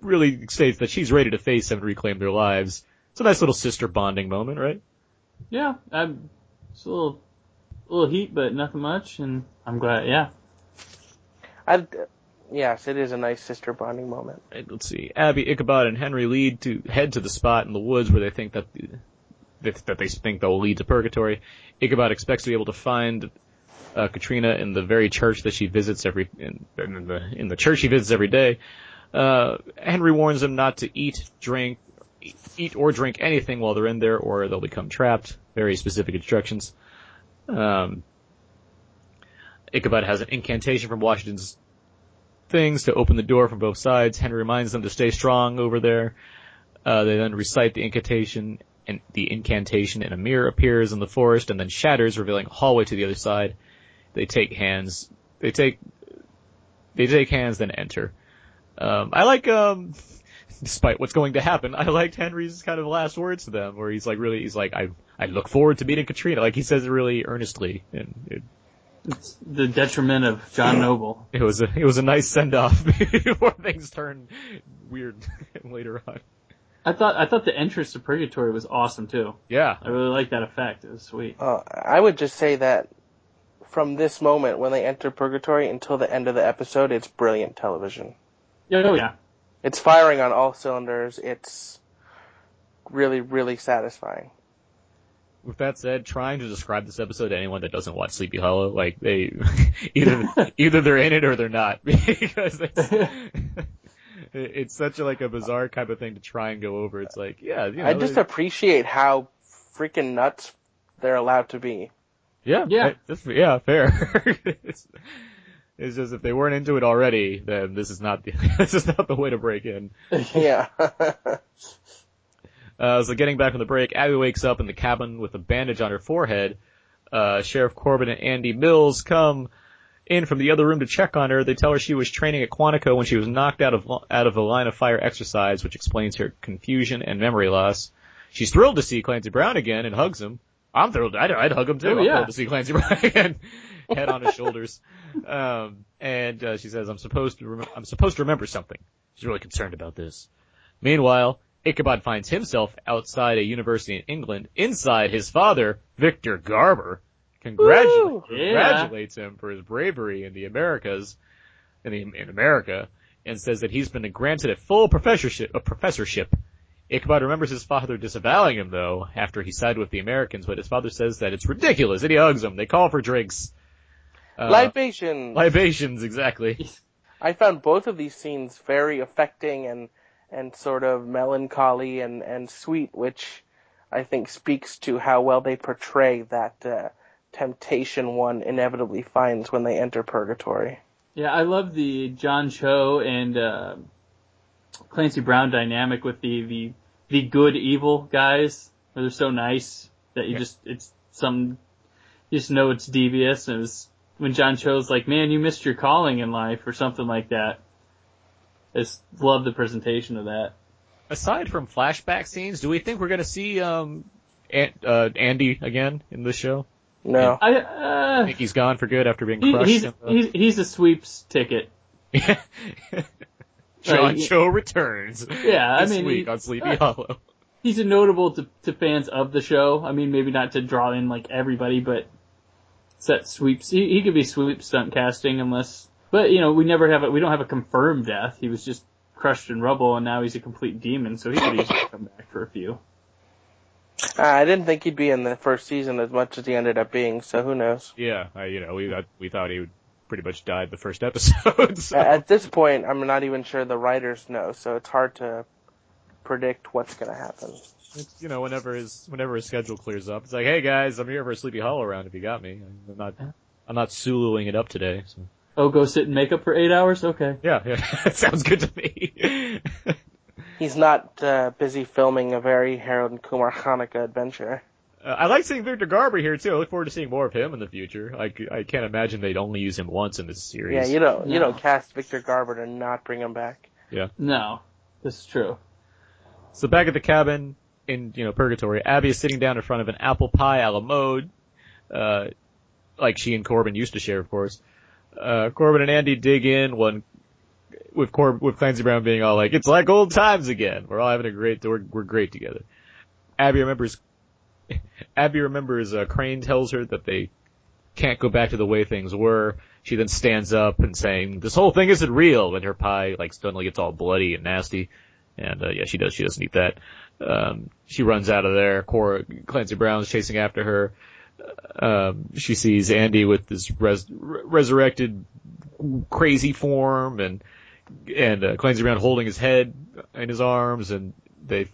really states that she's ready to face them and reclaim their lives. It's a nice little sister bonding moment, right? Yeah. It's a little, a little heat, but nothing much, and I'm glad, yeah. I, yes, it is a nice sister bonding moment. Right, Let's see. Abby, Ichabod, and Henry lead to head to the spot in the woods where they think that that, that they think they'll lead to purgatory. Ichabod expects to be able to find uh, Katrina in the very church that she visits every in, in the in the church she visits every day. Uh, Henry warns them not to eat, drink, eat or drink anything while they're in there, or they'll become trapped. Very specific instructions. Um, Ichabod has an incantation from Washington's things to open the door from both sides. Henry reminds them to stay strong over there. Uh, they then recite the incantation, and the incantation and a mirror appears in the forest and then shatters, revealing a hallway to the other side. They take hands. They take. They take hands, then enter. Um, I like, um, despite what's going to happen, I liked Henry's kind of last words to them, where he's like really, he's like, I, I look forward to meeting Katrina. Like he says it really earnestly, and it, It's the detriment of John Noble. it was a it was a nice send off before things turned weird later on. I thought, I thought the entrance to Purgatory was awesome too. Yeah, I really like that effect. It was sweet. Uh, I would just say that from this moment when they enter purgatory until the end of the episode, it's brilliant television. Oh yeah. It's firing on all cylinders. It's really, really satisfying. With that said, trying to describe this episode to anyone that doesn't watch Sleepy Hollow, like they either either they're in it or they're not because it's, it's such a, like a bizarre kind of thing to try and go over. It's like, yeah, you know, I just they- appreciate how freaking nuts they're allowed to be. yeah, Yeah. I- yeah, fair. It's, it's just if they weren't into it already, then this is not the this is not the way to break in. Yeah. Uh, so getting back from the break, Abby wakes up in the cabin with a bandage on her forehead. Uh, Sheriff Corbin and Andy Mills come in from the other room to check on her. They tell her she was training at Quantico when she was knocked out of out of a line of fire exercise, which explains her confusion and memory loss. She's thrilled to see Clancy Brown again and hugs him. I'm thrilled. I'd, I'd hug him too. Oh, I'm thrilled to see Clancy Brown again. Head on his shoulders. Um, and uh, she says, "I'm supposed to. Rem- I'm supposed to remember something." She's really concerned about this. Meanwhile, Ichabod finds himself outside a university in England, inside his father, Victor Garber, congratulates, Woo! Yeah. congratulates him for his bravery in the Americas, in, the, in America, and says that he's been granted a full professorship, a professorship. Ichabod remembers his father disavowing him though, after he sided with the Americans, but his father says that it's ridiculous, and he hugs him. They call for drinks. Uh, Libation. libations, exactly. I found both of these scenes very affecting and and sort of melancholy and and sweet, which I think speaks to how well they portray that uh, temptation one inevitably finds when they enter purgatory. Yeah, I love the John Cho and uh, Clancy Brown dynamic with the the the good evil guys. They're so nice that you Yeah. just it's some you just know it's devious. And it was when John Cho's like, "Man, you missed your calling in life" or something like that. I just love the presentation of that. Aside from flashback scenes, do we think we're gonna see, um, An- uh, Andy again in this show? No, I uh, I think he's gone for good after being he, crushed. he's the- he's he's a sweeps ticket. John Like, Cho returns. Yeah, I mean, week he- on Sleepy uh, Hollow. he's a notable to, to fans of the show. I mean, maybe not to draw in like everybody, but set sweeps. He, he could be sweep stunt casting unless, but you know, we never have a, we don't have a confirmed death. He was just crushed in rubble and now he's a complete demon, so he could easily come back for a few. uh, I didn't think he'd be in the first season as much as he ended up being. So who knows? Yeah, I, you know, we I, we thought he would pretty much died the first episode. So. At this point, I'm not even sure the writers know, so it's hard to predict what's going to happen. It's, you know, whenever his whenever his schedule clears up, it's like, hey guys, I'm here for a Sleepy Hollow round if you got me. I'm not I'm not Suluing it up today. So. Oh, go sit in makeup for eight hours? Okay. Yeah, yeah, that sounds good to me. He's not uh, busy filming a very Harold and Kumar Hanukkah adventure. Uh, I like seeing Victor Garber here too. I look forward to seeing more of him in the future. i can't imagine they'd only use him once in this series. Yeah, you don't you No. don't cast Victor Garber to not bring him back. Yeah. No, this is true. So back at the cabin in you know Purgatory, Abby is sitting down in front of an apple pie a la mode, uh, like she and Corbin used to share, of course. Uh, Corbin and Andy dig in one with Corb with Clancy Brown being all like, "It's like old times again. We're all having a great we're we're great together." Abby remembers. Abby remembers uh, Crane tells her that they can't go back to the way things were. She then stands up and saying, "This whole thing isn't real," and her pie like suddenly gets all bloody and nasty. And uh, yeah, she does. She doesn't eat that. Um, she runs out of there. Cora, Clancy Brown's chasing after her. Um, she sees Andy with this res- re- resurrected crazy form, and and uh, Clancy Brown holding his head in his arms, and they.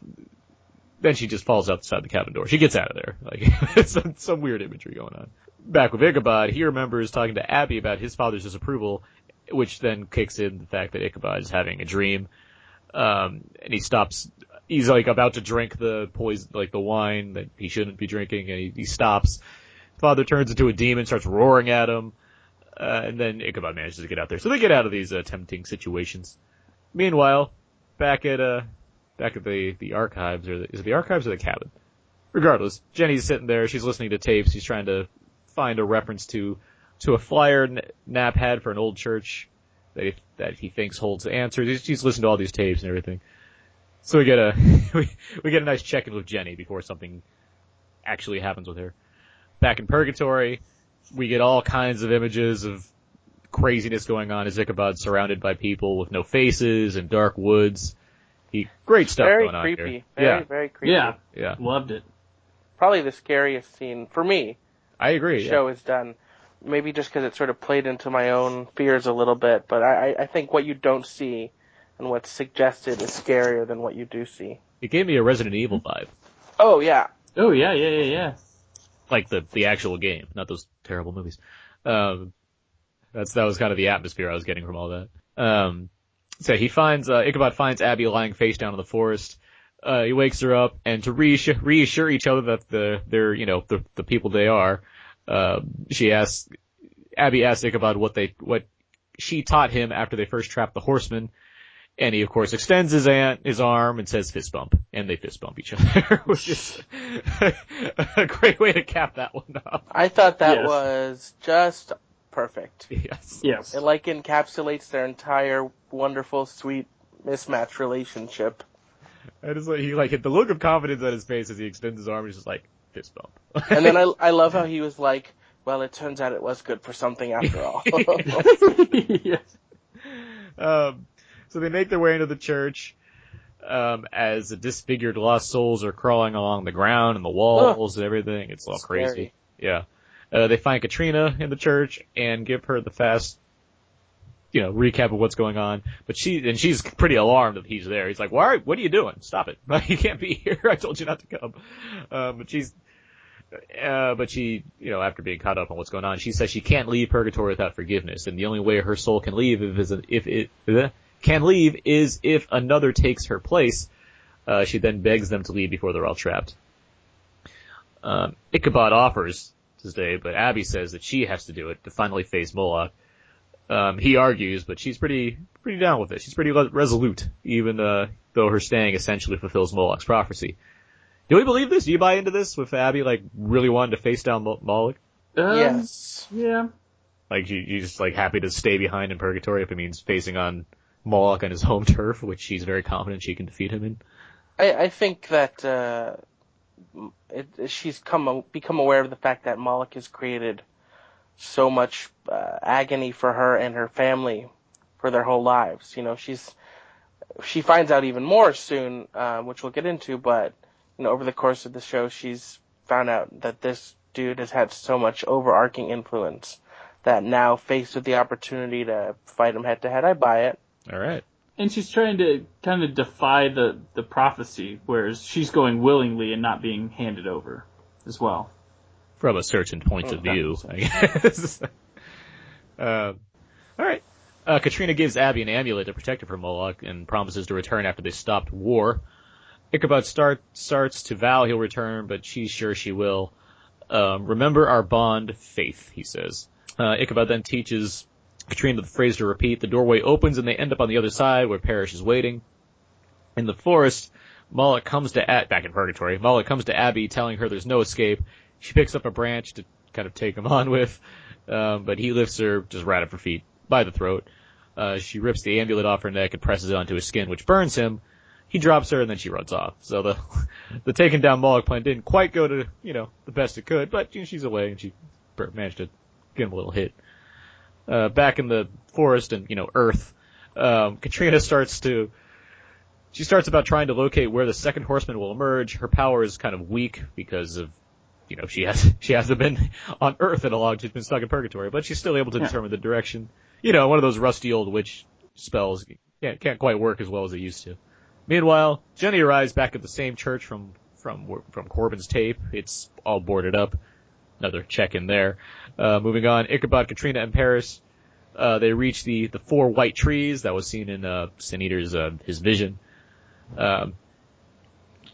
Then she just falls outside the cabin door. She gets out of there. Like some, some weird imagery going on. Back with Ichabod, he remembers talking to Abby about his father's disapproval, which then kicks in the fact that Ichabod is having a dream um, and he stops. He's like about to drink the poison, like the wine that he shouldn't be drinking, and he, he stops. Father turns into a demon, starts roaring at him, uh, and then Ichabod manages to get out there. So they get out of these uh, tempting situations. Meanwhile, back at uh, back at the the archives, or the, is it the archives or the cabin? Regardless, Jenny's sitting there. She's listening to tapes. She's trying to find a reference to to a flyer N- Knapp had for an old church that he, that he thinks holds the answers. He's, he's listened to all these tapes and everything. So we get a we, we get a nice check in with Jenny before something actually happens with her. Back in Purgatory, we get all kinds of images of craziness going on as Ichabod's surrounded by people with no faces and dark woods. He great stuff very going on creepy. here. Very yeah, very creepy. Yeah, yeah, loved it. Probably the scariest scene for me. I agree. The yeah. show is done. Maybe just because it sort of played into my own fears a little bit, but I, I- I think what you don't see and what's suggested is scarier than what you do see. It gave me a Resident Evil vibe, Oh yeah, Oh yeah, yeah, yeah, yeah. like the the actual game, not those terrible movies. Um, that's that was kind of the atmosphere I was getting from all that. Um, so he finds uh, Ichabod finds Abby lying face down in the forest. Uh, he wakes her up, and to reassure, reassure each other that the they're you know the the people they are, uh, she asks Abby asks Ichabod what they what she taught him after they first trapped the horseman. And he, of course, extends his aunt, his arm and says fist bump. And they fist bump each other, which is a great way to cap that one off. I thought that Yes. was just perfect. Yes. Yes. It like encapsulates their entire wonderful, sweet, mismatch relationship. I just like he like the look of confidence on his face as he extends his arm. He's just like fist bump. And then I I love how he was like, well, it turns out it was good for something after all. yes. Um, so they make their way into the church, um, as the disfigured lost souls are crawling along the ground and the walls and everything. It's all Scary. crazy. Yeah. Uh, they find Katrina in the church and give her the fast, you know, recap of what's going on. But she, and she's pretty alarmed that he's there. He's like, why, what are you doing? Stop it. you can't be here. I told you not to come. Um, but she's, uh, but she, you know, after being caught up on what's going on, she says she can't leave purgatory without forgiveness, and the only way her soul can leave if, is if it uh, can leave is if another takes her place. Uh, she then begs them to leave before they're all trapped. Um, Ichabod offers to stay, but Abby says that she has to do it to finally face Moloch. Um, he argues, but she's pretty pretty down with it. She's pretty resolute, even uh, though her staying essentially fulfills Moloch's prophecy. Do we believe this? Do you buy into this with Abby like really wanting to face down Mo- Moloch? Um, yes. Yeah. Like you, you just like happy to stay behind in purgatory if it means facing on Moloch on his home turf, which she's very confident she can defeat him in. I, I think that uh, it, she's come become aware of the fact that Moloch has created so much uh, agony for her and her family for their whole lives. You know, she's she finds out even more soon, uh, which we'll get into. But you know, over the course of the show, she's found out that this dude has had so much overarching influence that now faced with the opportunity to fight him head to head, I buy it. All right. And she's trying to kind of defy the, the prophecy, whereas she's going willingly and not being handed over as well. From a certain point of view, I guess. um, all right. Uh, Katrina gives Abby an amulet to protect her from Moloch and promises to return after they stopped war. Ichabod start, starts to vow he'll return, but she's sure she will. Um, remember our bond, faith, he says. Uh, Ichabod then teaches Katrina the phrase to repeat. The doorway opens and they end up on the other side where Parrish is waiting. In the forest, Moloch comes to At back in purgatory. Moloch comes to Abby, telling her there's no escape. She picks up a branch to kind of take him on with, um, but he lifts her just right up her feet by the throat. Uh, she rips the amulet off her neck and presses it onto his skin, which burns him. He drops her and then she runs off. So the the taking down Moloch plan didn't quite go to you know the best it could, but you know, she's away and she managed to get him a little hit. Uh, back in the forest and you know Earth, um, Katrina starts to she starts about trying to locate where the second horseman will emerge. Her power is kind of weak because of, you know, she has she hasn't been on Earth in a long. She's been stuck in purgatory, but she's still able to Yeah. determine the direction. You know, one of those rusty old witch spells can't can't quite work as well as they used to. Meanwhile, Jenny arrives back at the same church from from from Corbin's tape. It's all boarded up. Another check in there. Uh, moving on, Ichabod, Katrina, and Parrish. Uh, they reach the the four white trees that was seen in uh, Sin Eater's uh, his vision. Um,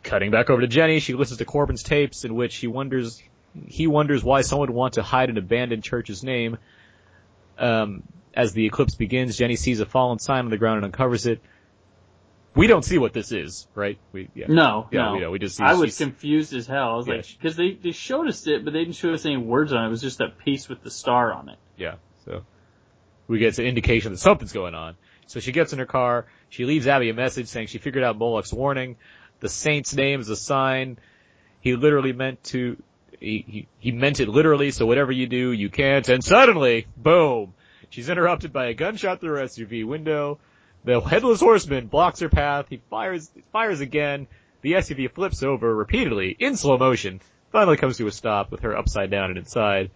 cutting back over to Jenny, she listens to Corbin's tapes in which he wonders he wonders why someone would want to hide an abandoned church's name. Um, as the eclipse begins, Jenny sees a fallen sign on the ground and uncovers it. We don't see what this is, right? We yeah. No, Yeah, no. we, yeah, we just see. I was confused as hell. I was Yeah, like, because they, they showed us it, but they didn't show us any words on it. It was just that piece with the star on it. Yeah. So we get an indication that something's going on. So she gets in her car. She leaves Abby a message saying she figured out Moloch's warning. The saint's name is a sign. He literally meant to. He, he he meant it literally. So whatever you do, you can't. And suddenly, boom! She's interrupted by a gunshot through her SUV window. The headless horseman blocks her path. He fires fires again. The SUV flips over repeatedly in slow motion. Finally comes to a stop with her upside down and inside.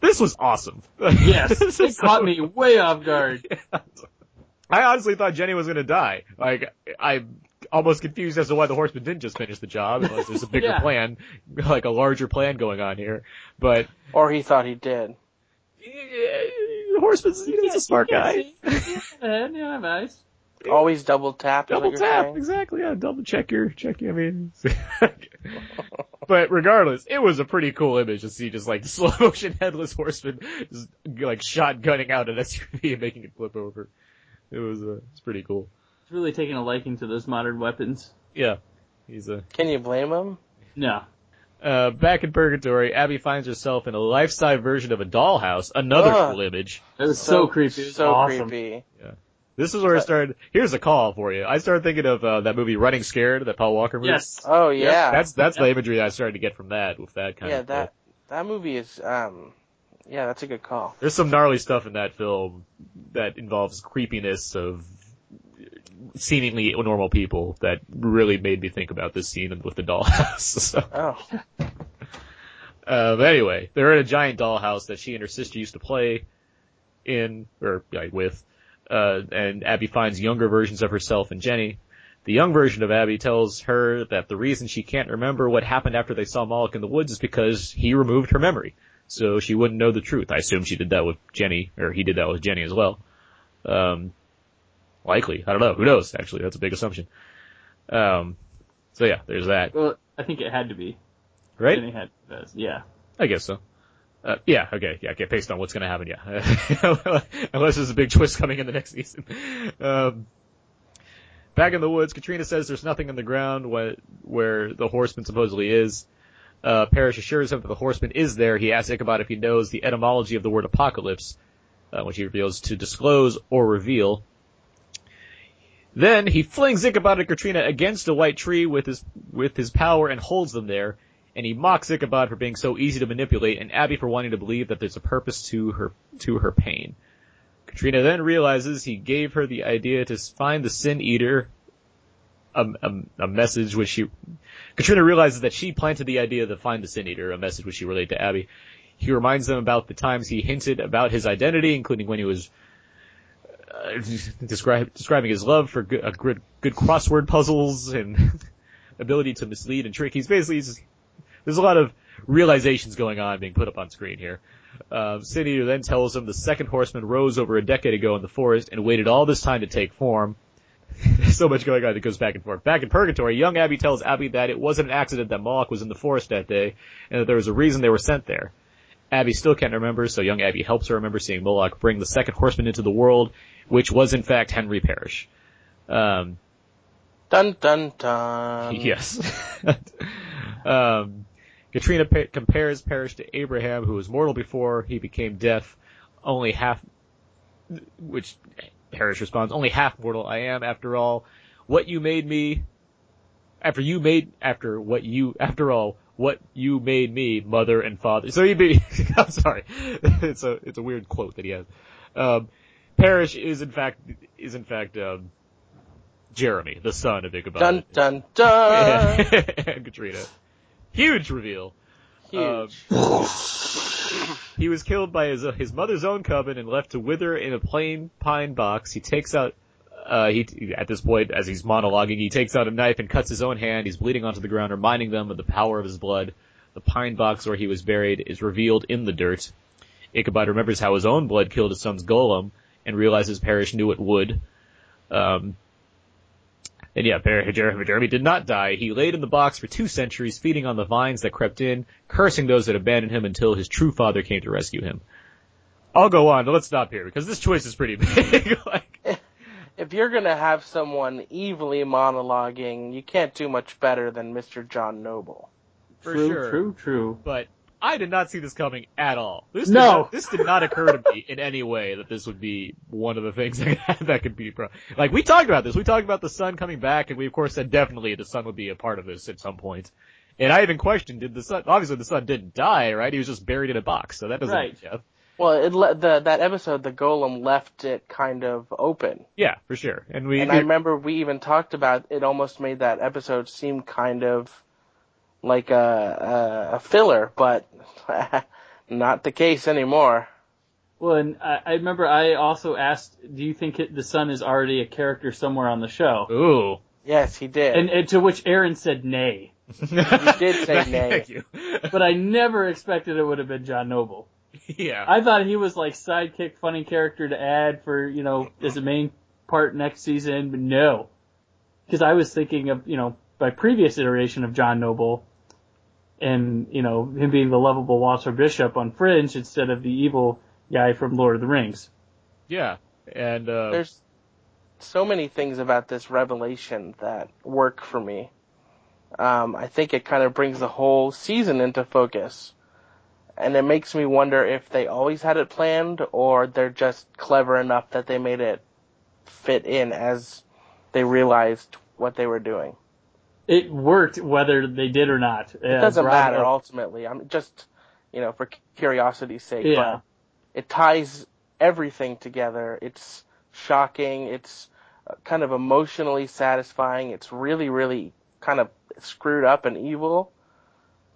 This was awesome. Yes, This it is caught so- me way off guard. I honestly thought Jenny was gonna die. Like, I'm almost confused as to why the horseman didn't just finish the job, unless there's a bigger Yeah. plan, like a larger plan going on here. But, Or he thought he did. The horseman's, you know, he's a smart guy. Yeah, yeah, nice. Always double tap. Double what tap, saying? exactly, yeah, double check your, check your, I mean. but regardless, it was a pretty cool image to see just like slow motion headless horseman just like shotgunning out an SUV and making it flip over. It was, uh, it's pretty cool. It's really taking a liking to those modern weapons. Yeah. He's a, Can you blame him? No. Uh, back in Purgatory, Abby finds herself in a life-size version of a dollhouse. Another Ugh. cool image. It was so, creepy. It was So awesome. creepy. This is where I started. Here's a call for you. I started thinking of uh, that movie Running Scared, that Paul Walker movie. Yes. Oh yeah, That's that's the imagery I started to get from that with that kind yeah. of. That that movie is um, yeah, that's a good call. There's some gnarly stuff in that film that involves creepiness of seemingly normal people that really made me think about this scene with the dollhouse. so, Oh, uh, but anyway, they're in a giant dollhouse that she and her sister used to play in or yeah, with, uh, and Abby finds younger versions of herself and Jenny. The young version of Abby tells her that the reason she can't remember what happened after they saw Moloch in the woods is because he removed her memory. So she wouldn't know the truth. I assume she did that with Jenny, or he did that with Jenny as well. Um, likely. I don't know. Who knows? Actually, that's a big assumption. Um, so yeah, there's that. Well, I think it had to be. Right? Had, yeah. I guess so. Uh, yeah, okay, yeah, okay, based on what's gonna happen, yeah. Unless there's a big twist coming in the next season. Um, back in the woods, Katrina says there's nothing in the ground where, where the horseman supposedly is. Uh, Parrish assures him that the horseman is there. He asks Ichabod if he knows the etymology of the word apocalypse, uh, which he reveals to disclose or reveal. Then he flings Ichabod and Katrina against a white tree with his, with his power and holds them there and he mocks Ichabod for being so easy to manipulate and Abby for wanting to believe that there's a purpose to her, to her pain. Katrina then realizes he gave her the idea to find the Sin Eater, a, a, a message which she, Katrina realizes that she planted the idea to find the Sin Eater, a message which she relayed to Abby. He reminds them about the times he hinted about his identity, including when he was uh, describe, describing his love for good, uh, good, good crossword puzzles and ability to mislead and trick. He's basically he's, there's a lot of realizations going on being put up on screen here. Uh, Sin Eater then tells him the second horseman rose over a decade ago in the forest and waited all this time to take form. There's so much going on that goes back and forth. Back in Purgatory, young Abby tells Abby that it wasn't an accident that Moloch was in the forest that day, and that there was a reason they were sent there. Abby still can't remember, so young Abby helps her remember seeing Moloch bring the second horseman into the world, which was in fact Henry Parrish. Um, dun dun dun. Yes. um, Katrina pa- compares Parrish to Abraham, who was mortal before he became deaf, only half, which Parrish responds, only half mortal I am, after all. What you made me, after you made, after what you, after all, what you made me, mother and father. So he be, I'm sorry. It's a, it's a weird quote that he has. Um, Parrish is in fact, is in fact, um, Jeremy, the son of Ichabod. Dun dun dun. and Katrina. Huge reveal. Huge. Um, he was killed by his his mother's own coven and left to wither in a plain pine box. He takes out. Uh, he at this point, as he's monologuing, he takes out a knife and cuts his own hand. He's bleeding onto the ground, reminding them of the power of his blood. The pine box where he was buried is revealed in the dirt. Ichabod remembers how his own blood killed his son's golem and realizes Parrish knew it would. Um, and yeah, Jeremy did not die. He laid in the box for two centuries, feeding on the vines that crept in, cursing those that abandoned him until his true father came to rescue him. I'll go on, but let's stop here because this choice is pretty big. like, If you're gonna have someone evilly monologuing, you can't do much better than Mr. John Noble. for true, sure. true, true. But I did not see this coming at all. This No. did not, this did not occur to me in any way that this would be one of the things that, that could be pro. Like we talked about this. We talked about the son coming back, and we of course said definitely the son would be a part of this at some point. And I even questioned, did the son? Obviously, the son didn't die, right? He was just buried in a box, so that doesn't. Right. Yeah, Well, it le- the that episode, the golem left it kind of open, yeah, for sure. And we, and I remember we even talked about it. Almost made that episode seem kind of like a a, a filler, but not the case anymore. Well, and I, I remember I also asked, do you think it, the son is already a character somewhere on the show? ooh. Yes, he did. And, and to which Aaron said nay. you did say nay. Thank you. But I never expected it would have been John Noble. yeah. I thought he was like sidekick, funny character to add for, you know, as a main part next season, but no. Because I was thinking of, you know, by previous iteration of John Noble, and, you know, him being the lovable Walter Bishop on Fringe instead of the evil guy from Lord of the Rings. yeah. And uh, There's so many things about this revelation that work for me. Um, I think it kind of brings the whole season into focus. And it makes me wonder if they always had it planned or they're just clever enough that they made it fit in as they realized what they were doing. It worked whether they did or not. It doesn't matter ultimately. I'm just, you know, for curiosity's sake. Yeah. But it ties everything together. It's shocking. It's uh, kind of emotionally satisfying. It's really, really kind of screwed up and evil.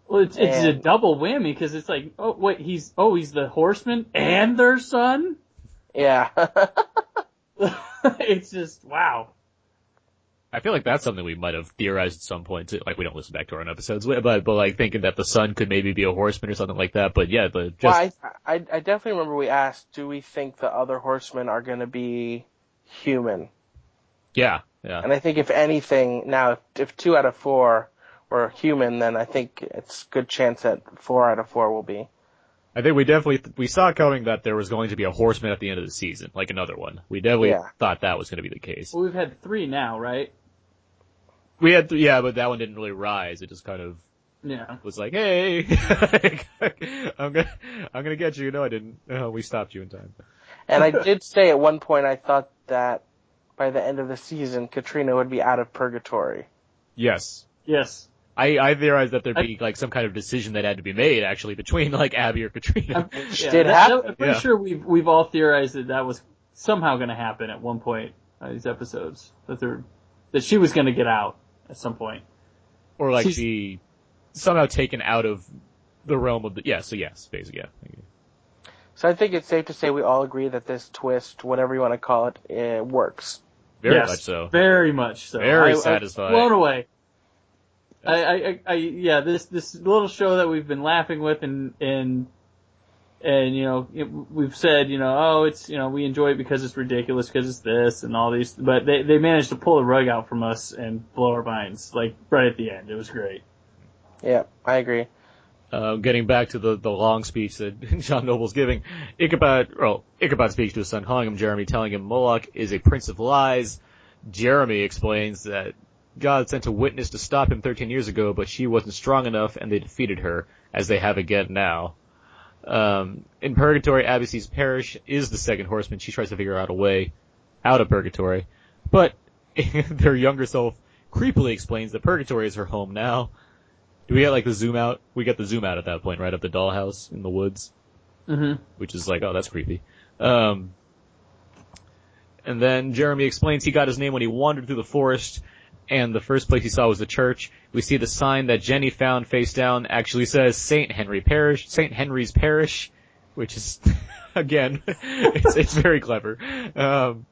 Well, it's, it's a double whammy because it's like, oh wait, he's oh he's the horseman and their son. Yeah. it's just wow. I feel like that's something we might have theorized at some point too. Like we don't listen back to our own episodes, but but like thinking that the son could maybe be a horseman or something like that. But yeah, the just well, I, I, I definitely remember we asked, do we think the other horsemen are going to be human? yeah yeah. And I think if anything, now if, if two out of four were human, then I think it's a good chance that four out of four will be. I think we definitely we saw coming that there was going to be a horseman at the end of the season, like another one. We definitely Yeah. thought that was going to be the case. Well, we've had three now, right? We had yeah, but that one didn't really rise. It just kind of Yeah. was like, hey, I'm gonna I'm gonna get you. No, I didn't. Oh, we stopped you in time. And I did say at one point I thought that by the end of the season, Katrina would be out of purgatory. Yes. Yes. I, I theorized that there'd be like some kind of decision that had to be made actually between like Abby or Katrina. I'm, did that- happen. I'm pretty Yeah. sure we've we've all theorized that that was somehow going to happen at one point on these episodes. That they're that she was going to get out at some point. or like She's- be somehow taken out of the realm of the yeah. So yes, basically yeah. So I think it's safe to say we all agree that this twist, whatever you want to call it, uh, works. Very Yes, much so. Very much so. Very I- I satisfying. blown away. I, I, I, I, yeah, this, this little show that we've been laughing with and, and, and, you know, it- we've said, you know, oh, it's, you know, we enjoy it because it's ridiculous, because it's this and all these, but they, they managed to pull the rug out from us and blow our minds, like, right at the end. It was great. Yeah, I agree. Uh, getting back to the, the long speech that John Noble's giving, Ichabod, well, Ichabod speaks to his son, calling him Jeremy, telling him Moloch is a prince of lies. Jeremy explains that God sent a witness to stop him 13 years ago, but she wasn't strong enough and they defeated her, as they have again now. Um, in Purgatory, Abby sees Parrish is the second horseman. She tries to figure out a way out of Purgatory. But their younger self creepily explains that Purgatory is her home now. Do we get like the zoom out? We get the zoom out at that point, right? Of the dollhouse in the woods, Mm-hmm. which is like, oh, that's creepy. Um, and then Jeremy explains he got his name when he wandered through the forest, and the first place he saw was the church. We see the sign that Jenny found face down actually says Saint Henry Parish, Saint Henry's Parish, which is, again, it's, it's very clever. Um,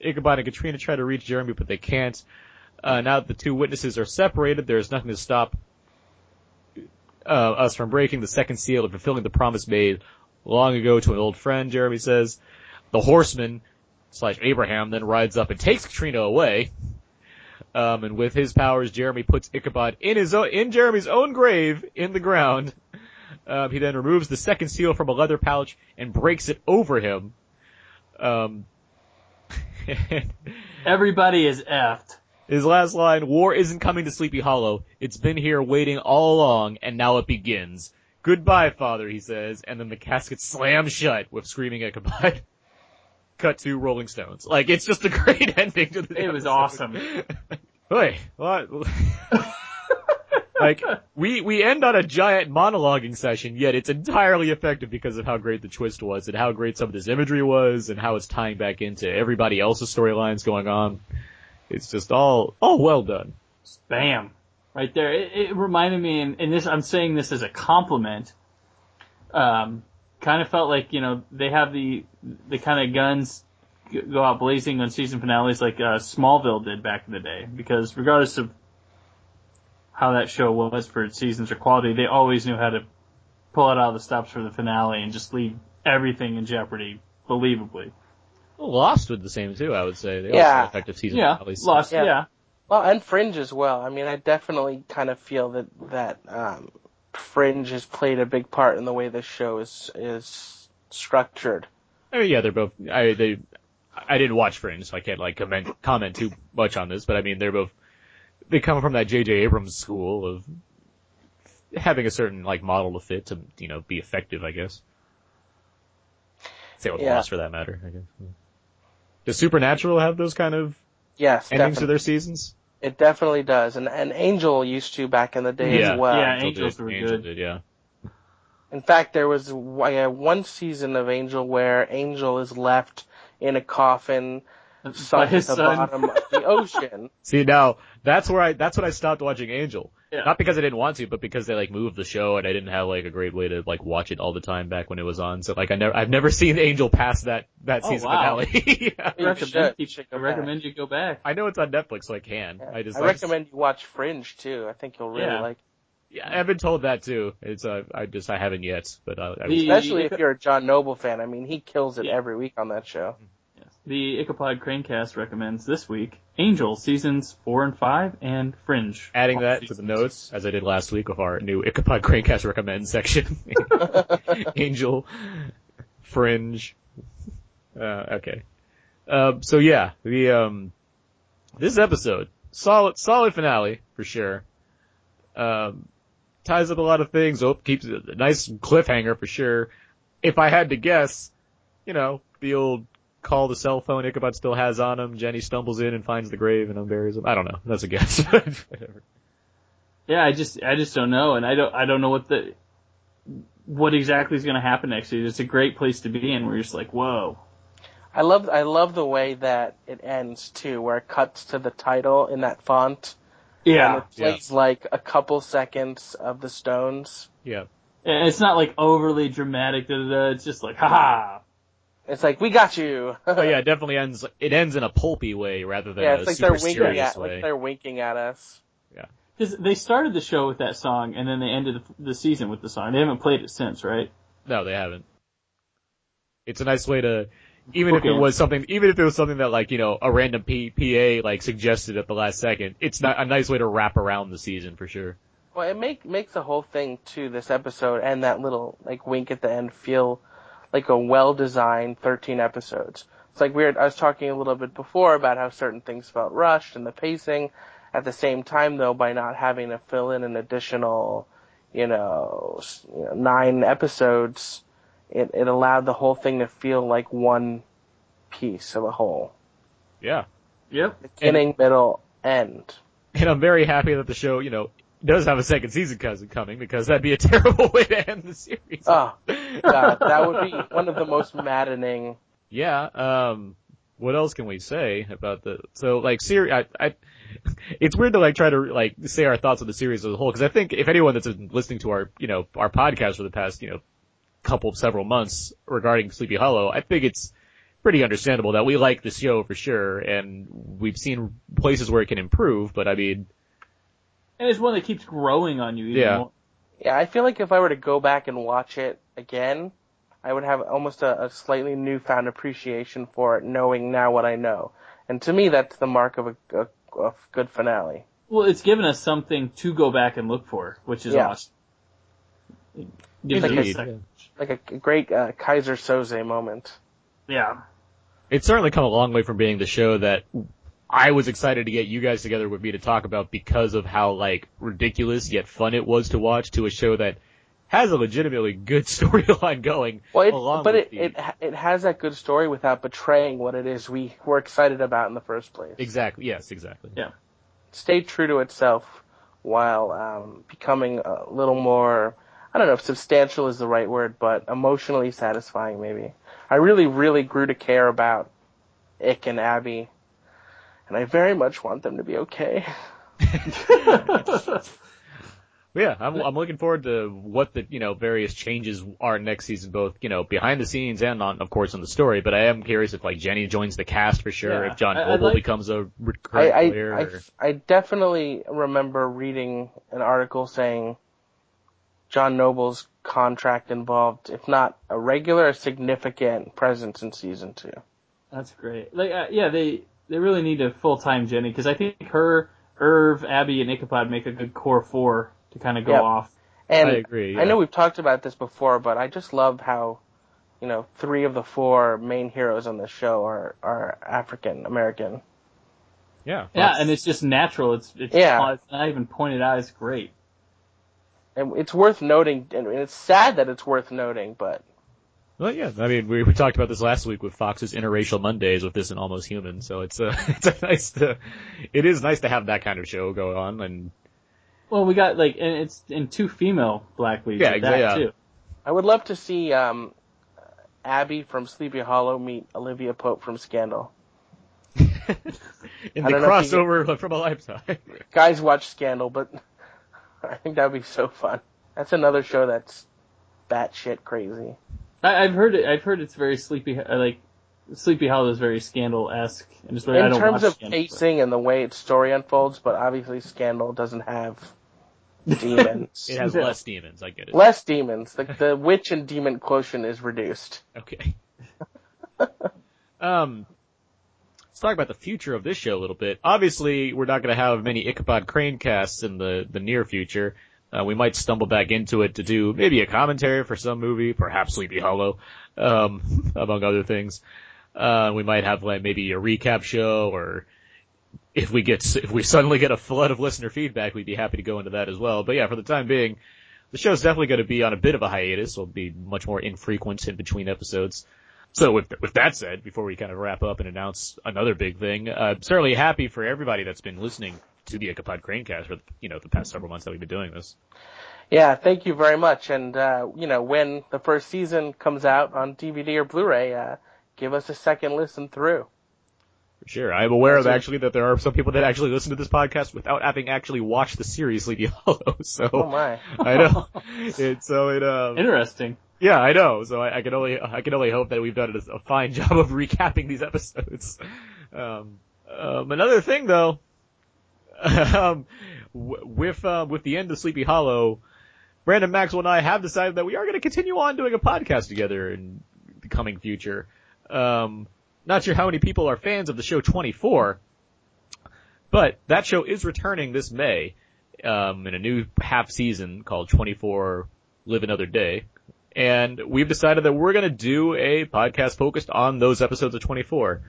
Ichabod and Katrina try to reach Jeremy, but they can't. Uh, now that the two witnesses are separated, there is nothing to stop uh, us from breaking the second seal and fulfilling the promise made long ago to an old friend, Jeremy says. The horseman slash Abraham then rides up and takes Katrina away. Um, and with his powers, Jeremy puts Ichabod in his own, in Jeremy's own grave in the ground. Um, he then removes the second seal from a leather pouch and breaks it over him. Um, Everybody is effed. His last line, war isn't coming to Sleepy Hollow. It's been here waiting all along, and now it begins. Goodbye, father, he says, and then the casket slams shut with screaming Ichabod. Cut to Rolling Stones. Like, it's just a great ending to the It was awesome. Hey, what? like, we, we end on a giant monologuing session, yet it's entirely effective because of how great the twist was, and how great some of this imagery was, and how it's tying back into everybody else's storylines going on. It's just all, all well done. Bam. Right there. It, it reminded me, and, and this, I'm saying this as a compliment, um, kind of felt like, you know, they have the, the kind of guns go out blazing on season finales like, uh, Smallville did back in the day. Because regardless of how that show was for its seasons or quality, they always knew how to pull it out of the stops for the finale and just leave everything in jeopardy believably. Lost with the same too, I would say. They Yeah. had effective season Yeah. finales. Lost, Yeah. yeah. Well, and Fringe as well. I mean, I definitely kind of feel that that um, Fringe has played a big part in the way this show is is structured. I mean, yeah, they're both. I they. I didn't watch Fringe, so I can't like comment comment too much on this. But I mean, they're both. They come from that J.J. Abrams school of having a certain like model to fit to you know be effective. I guess. Same with Yeah. Lost for that matter. I guess. Does Supernatural have those kind of Yes, endings to definitely. their seasons? It definitely does, and and Angel used to back in the day Yeah. as well. Yeah, Angel Angels did, were Angel good. did, yeah. In fact, there was uh, one season of Angel where Angel is left in a coffin By sunk at the son. bottom of the ocean. See now, that's where I that's when I stopped watching Angel. Yeah. Not because I didn't want to, but because they like moved the show and I didn't have like a great way to like watch it all the time back when it was on. So like I never I've never seen Angel past that that Oh, season wow. finale. yeah. I recommend, you, I back. recommend you go back. I know it's on Netflix, so I can. Yeah. I just I recommend you watch Fringe too. I think you'll really Yeah. like, yeah, I've been told that too. It's uh, I just I haven't yet, but uh, I, I especially if you're a John Noble fan. I mean, he kills it every week on that show. Yes. The Ichabod Cranecast recommends this week Angel seasons four and five and Fringe. adding all that to the notes as I did last week with our new Ichabod Cranecast recommend section. Angel, Fringe. Uh, okay. Um, so yeah, the um, this episode solid solid finale for sure. Um, ties up a lot of things. Oh, keeps a nice cliffhanger for sure. If I had to guess, you know, the old call the cell phone Ichabod still has on him. Jenny stumbles in and finds the grave and unburies him. I don't know. That's a guess. Whatever. Yeah, I just I just don't know, and I don't I don't know what the what exactly is going to happen next year. It's a great place to be in, where you're just like, whoa. I love I love the way that it ends too, where it cuts to the title in that font. And Yeah, it plays like a couple seconds of the Stones. Yeah. and it's not like overly dramatic. Da, da, da. It's just like, haha. It's like we got you. Oh yeah, it definitely ends. It ends in a pulpy way rather than yeah, a it's like super they're winking serious at way. like they're winking at us. Yeah, because they started the show with that song, and then they ended the, the season with the song. They haven't played it since, right? No, they haven't. It's a nice way to, even if it was something, even if it was something that like you know a random P- PA like suggested at the last second, it's not a nice way to wrap around the season for sure. Well, it make makes the whole thing too. This episode and that little like wink at the end feel like a well designed 13 episodes. It's like weird. I was talking a little bit before about how certain things felt rushed and the pacing. At the same time, though, by not having to fill in an additional, you know, you know nine episodes, it it allowed the whole thing to feel like one piece of a whole. Yeah, Yep. Beginning, middle, end. and I'm very happy that the show, you know, does have a second season cous- coming because that'd be a terrible way to end the series. Oh, God, that would be one of the most maddening. Yeah. Um. What else can we say about the so like series? I, I it's weird to like try to like say our thoughts on the series as a whole because I think if anyone that's been listening to our you know our podcast for the past you know couple of several months regarding Sleepy Hollow, I think it's pretty understandable that we like the show for sure and we've seen places where it can improve. But I mean, And it's one that keeps growing on you. Even Yeah. More. Yeah, I feel like if I were to go back and watch it again, I would have almost a, a slightly newfound appreciation for it, knowing now what I know. And to me, that's the mark of a, a, a good finale. Well, it's given us something to go back and look for, which is Yeah. awesome. It gives us a second- Like a, a great uh, Keyser Söze moment. Yeah. it's certainly come a long way from being the show that I was excited to get you guys together with me to talk about because of how like ridiculous yet fun it was to watch to a show that has a legitimately good storyline going. Well, it, along but with it, the- it it has that good story without betraying what it is we were excited about in the first place. exactly yes exactly Yeah. Stayed true to itself while um, becoming a little more I don't know if substantial is the right word, but emotionally satisfying maybe. I really, really grew to care about Ick and Abbie, and I very much want them to be okay. Yeah, I'm, I'm looking forward to what the you know various changes are next season, both you know behind the scenes and on, of course, on the story. But I am curious if like Jenny joins the cast for sure, Yeah. if John Noble like- becomes a recurring I, player. I, or- I definitely remember reading an article saying John Noble's contract involved, if not a regular, a significant presence in season two. That's great. Like, uh, yeah, they they really need a full time Jenny because I think her, Irv, Abbie, and Ichabod make a good core four to kind of go Yep. off. And I agree, I know we've talked about this before, but I just love how, you know, three of the four main heroes on the show are are African American. yeah, Yeah, and it's just natural. It's it's, Yeah. it's not even pointed out. It's great. And it's worth noting, and it's sad that it's worth noting, but Well, yeah. I mean, we, we talked about this last week with Fox's interracial Mondays with this and Almost Human. So it's uh, it's a nice to, it is nice to have that kind of show go on. And Well, we got like, and it's in two female black leads. Yeah, at that, yeah. I would love to see um, Abbie from Sleepy Hollow meet Olivia Pope from Scandal. in the don't know if you crossover from a lifetime. Guys watch Scandal, but I think that would be so fun. That's another show that's batshit crazy. I, I've heard it. I've heard it's very sleepy. uh, Like Sleepy Hollow is very Scandal esque, and just I In don't terms of Scandal, but- pacing and the way its story unfolds, but obviously Scandal doesn't have demons. It has Yeah. less demons. I get it. Less demons. The, the witch and demon quotient is reduced. Okay. um, let's talk about the future of this show a little bit. Obviously, we're not going to have many Ichabod Crane casts in the, the near future. Uh, we might stumble back into it to do maybe a commentary for some movie, perhaps Sleepy Hollow, um, among other things. Uh, we might have like maybe a recap show or if we get, if we suddenly get a flood of listener feedback, we'd be happy to go into that as well. But yeah, for the time being, the show's definitely going to be on a bit of a hiatus. It'll be much more infrequent in between episodes. So with with that said, before we kind of wrap up and announce another big thing, uh, I'm certainly happy for everybody that's been listening to the Ichabod Cranecast for you know the past several months that we've been doing this. Yeah, thank you very much. And, uh, you know, when the first season comes out on DVD or Blu-ray, uh, give us a second listen through. For sure, I'm aware of actually that there are some people that actually listen to this podcast without having actually watched the series Sleepy Hollow. So Oh my. I know it. So it um, Interesting. Yeah, I know. So I, I can only I can only hope that we've done a, a fine job of recapping these episodes. Um, um, another thing though, um, with uh, with the end of Sleepy Hollow, Brandon Maxwell and I have decided that we are going to continue on doing a podcast together in the coming future. Um, not sure how many people are fans of the show 24, but that show is returning this May um, in a new half season called 24 Live Another Day. And we've decided that we're going to do a podcast focused on those episodes of 24.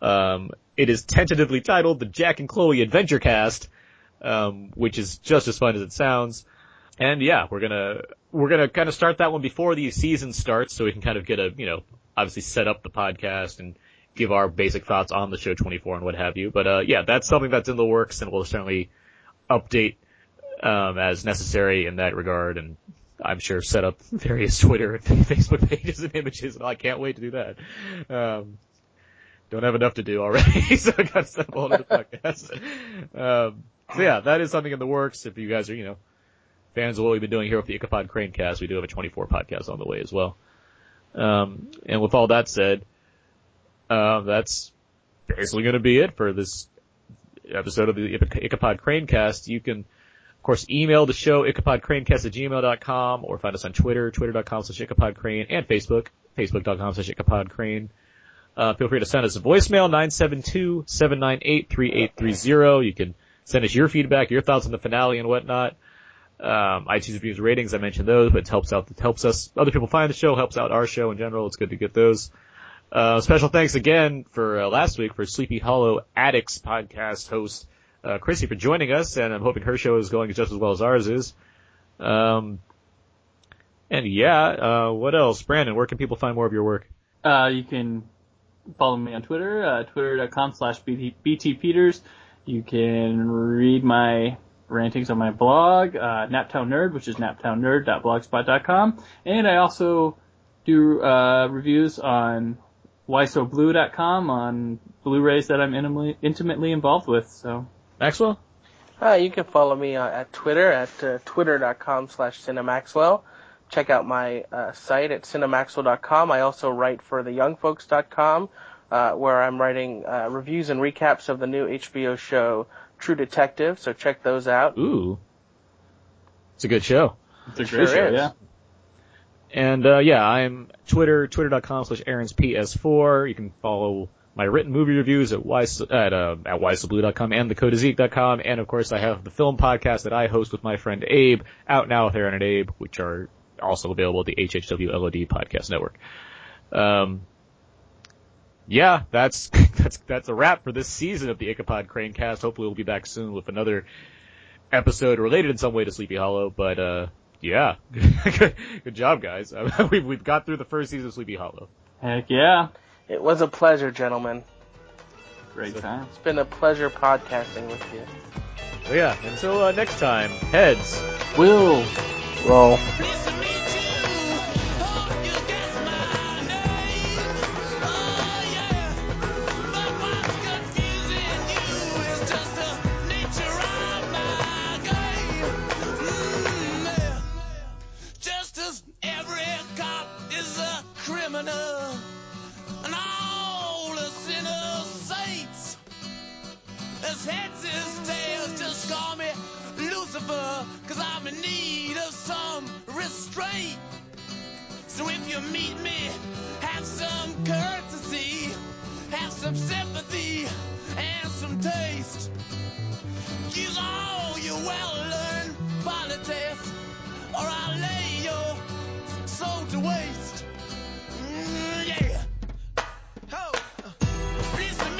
Um, it is tentatively titled the Jack and Chloe Adventure Cast, um, which is just as fun as it sounds. And yeah, we're gonna we're gonna kind of start that one before the season starts, so we can kind of get a you know obviously set up the podcast and give our basic thoughts on the show 24 and what have you. But uh, yeah, that's something that's in the works, and we'll certainly update um, as necessary in that regard. And I'm sure set up various Twitter and Facebook pages and images, and I can't wait to do that. Um, don't have enough to do already, so I gotta up a whole podcast. Um, so yeah, that is something in the works. If you guys are, you know, fans of what we've been doing here with the Ichabod Crane cast, we do have a 24 podcast on the way as well. Um, and with all that said, uh, that's basically going to be it for this episode of the Ichabod Crane cast. You can, of course, email the show ichabodcranecast at gmail.com or find us on Twitter, twitter.com slash ichabodcrane and Facebook, facebook.com slash ichabodcrane. Uh, feel free to send us a voicemail, 972-798-3830. You can send us your feedback, your thoughts on the finale and whatnot. Um, iTunes reviews, ratings, I mentioned those, but it helps out, it helps us, other people find the show, helps out our show in general. It's good to get those. Uh, special thanks again for uh, last week for Sleepy Hollow Addicts podcast host, uh, Chrissy for joining us, and I'm hoping her show is going just as well as ours is. Um, and yeah, uh, what else? Brandon, where can people find more of your work? Uh, you can follow me on Twitter, uh, twitter.com slash btpeters. You can read my rantings on my blog, uh, Naptown Nerd, which is naptownnerd.blogspot.com. And I also do, uh, reviews on whysoblue.com on Blu-rays that I'm intimately, intimately involved with, so. Maxwell? Uh, you can follow me uh, at Twitter at uh, twitter.com slash cinemaxwell. Check out my uh, site at cinemaxwell.com. I also write for theyoungfolks.com, uh, where I'm writing uh, reviews and recaps of the new HBO show True Detective. So check those out. Ooh. It's a good show. It's a Sure great show, is. yeah. And uh, yeah, I'm Twitter, twitter.com slash Aaron's PS4. You can follow my written movie reviews at wise, at uh, at wiseblue.com and thecodeofzeke.com. And of course, I have the film podcast that I host with my friend Abe, out now with Aaron and Abe, which are also available at the HHW LOD podcast network. Um, yeah, that's that's that's a wrap for this season of the Ichabod Crane Cast. Hopefully, we'll be back soon with another episode related in some way to Sleepy Hollow. But uh, Yeah. Good job, guys. we've, we've got through the first season of Sleepy Hollow. Heck yeah. It was a pleasure, gentlemen. Great time. It's been a pleasure podcasting with you. So yeah, until uh, next time, heads. Will. Roll. Lucifer, cause I'm in need restraint. So if you meet me, have some courtesy, have some sympathy, and some taste. Use all your well-learned politics, or I'll lay your soul to waste. Mm, yeah. Ho. Pleased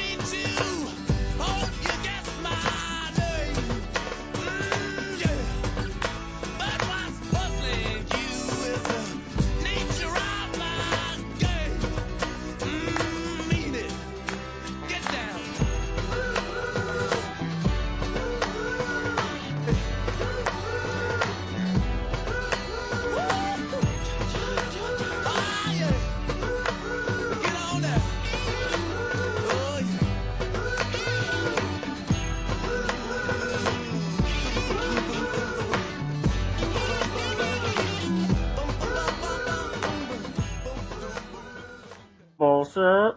Bullshit.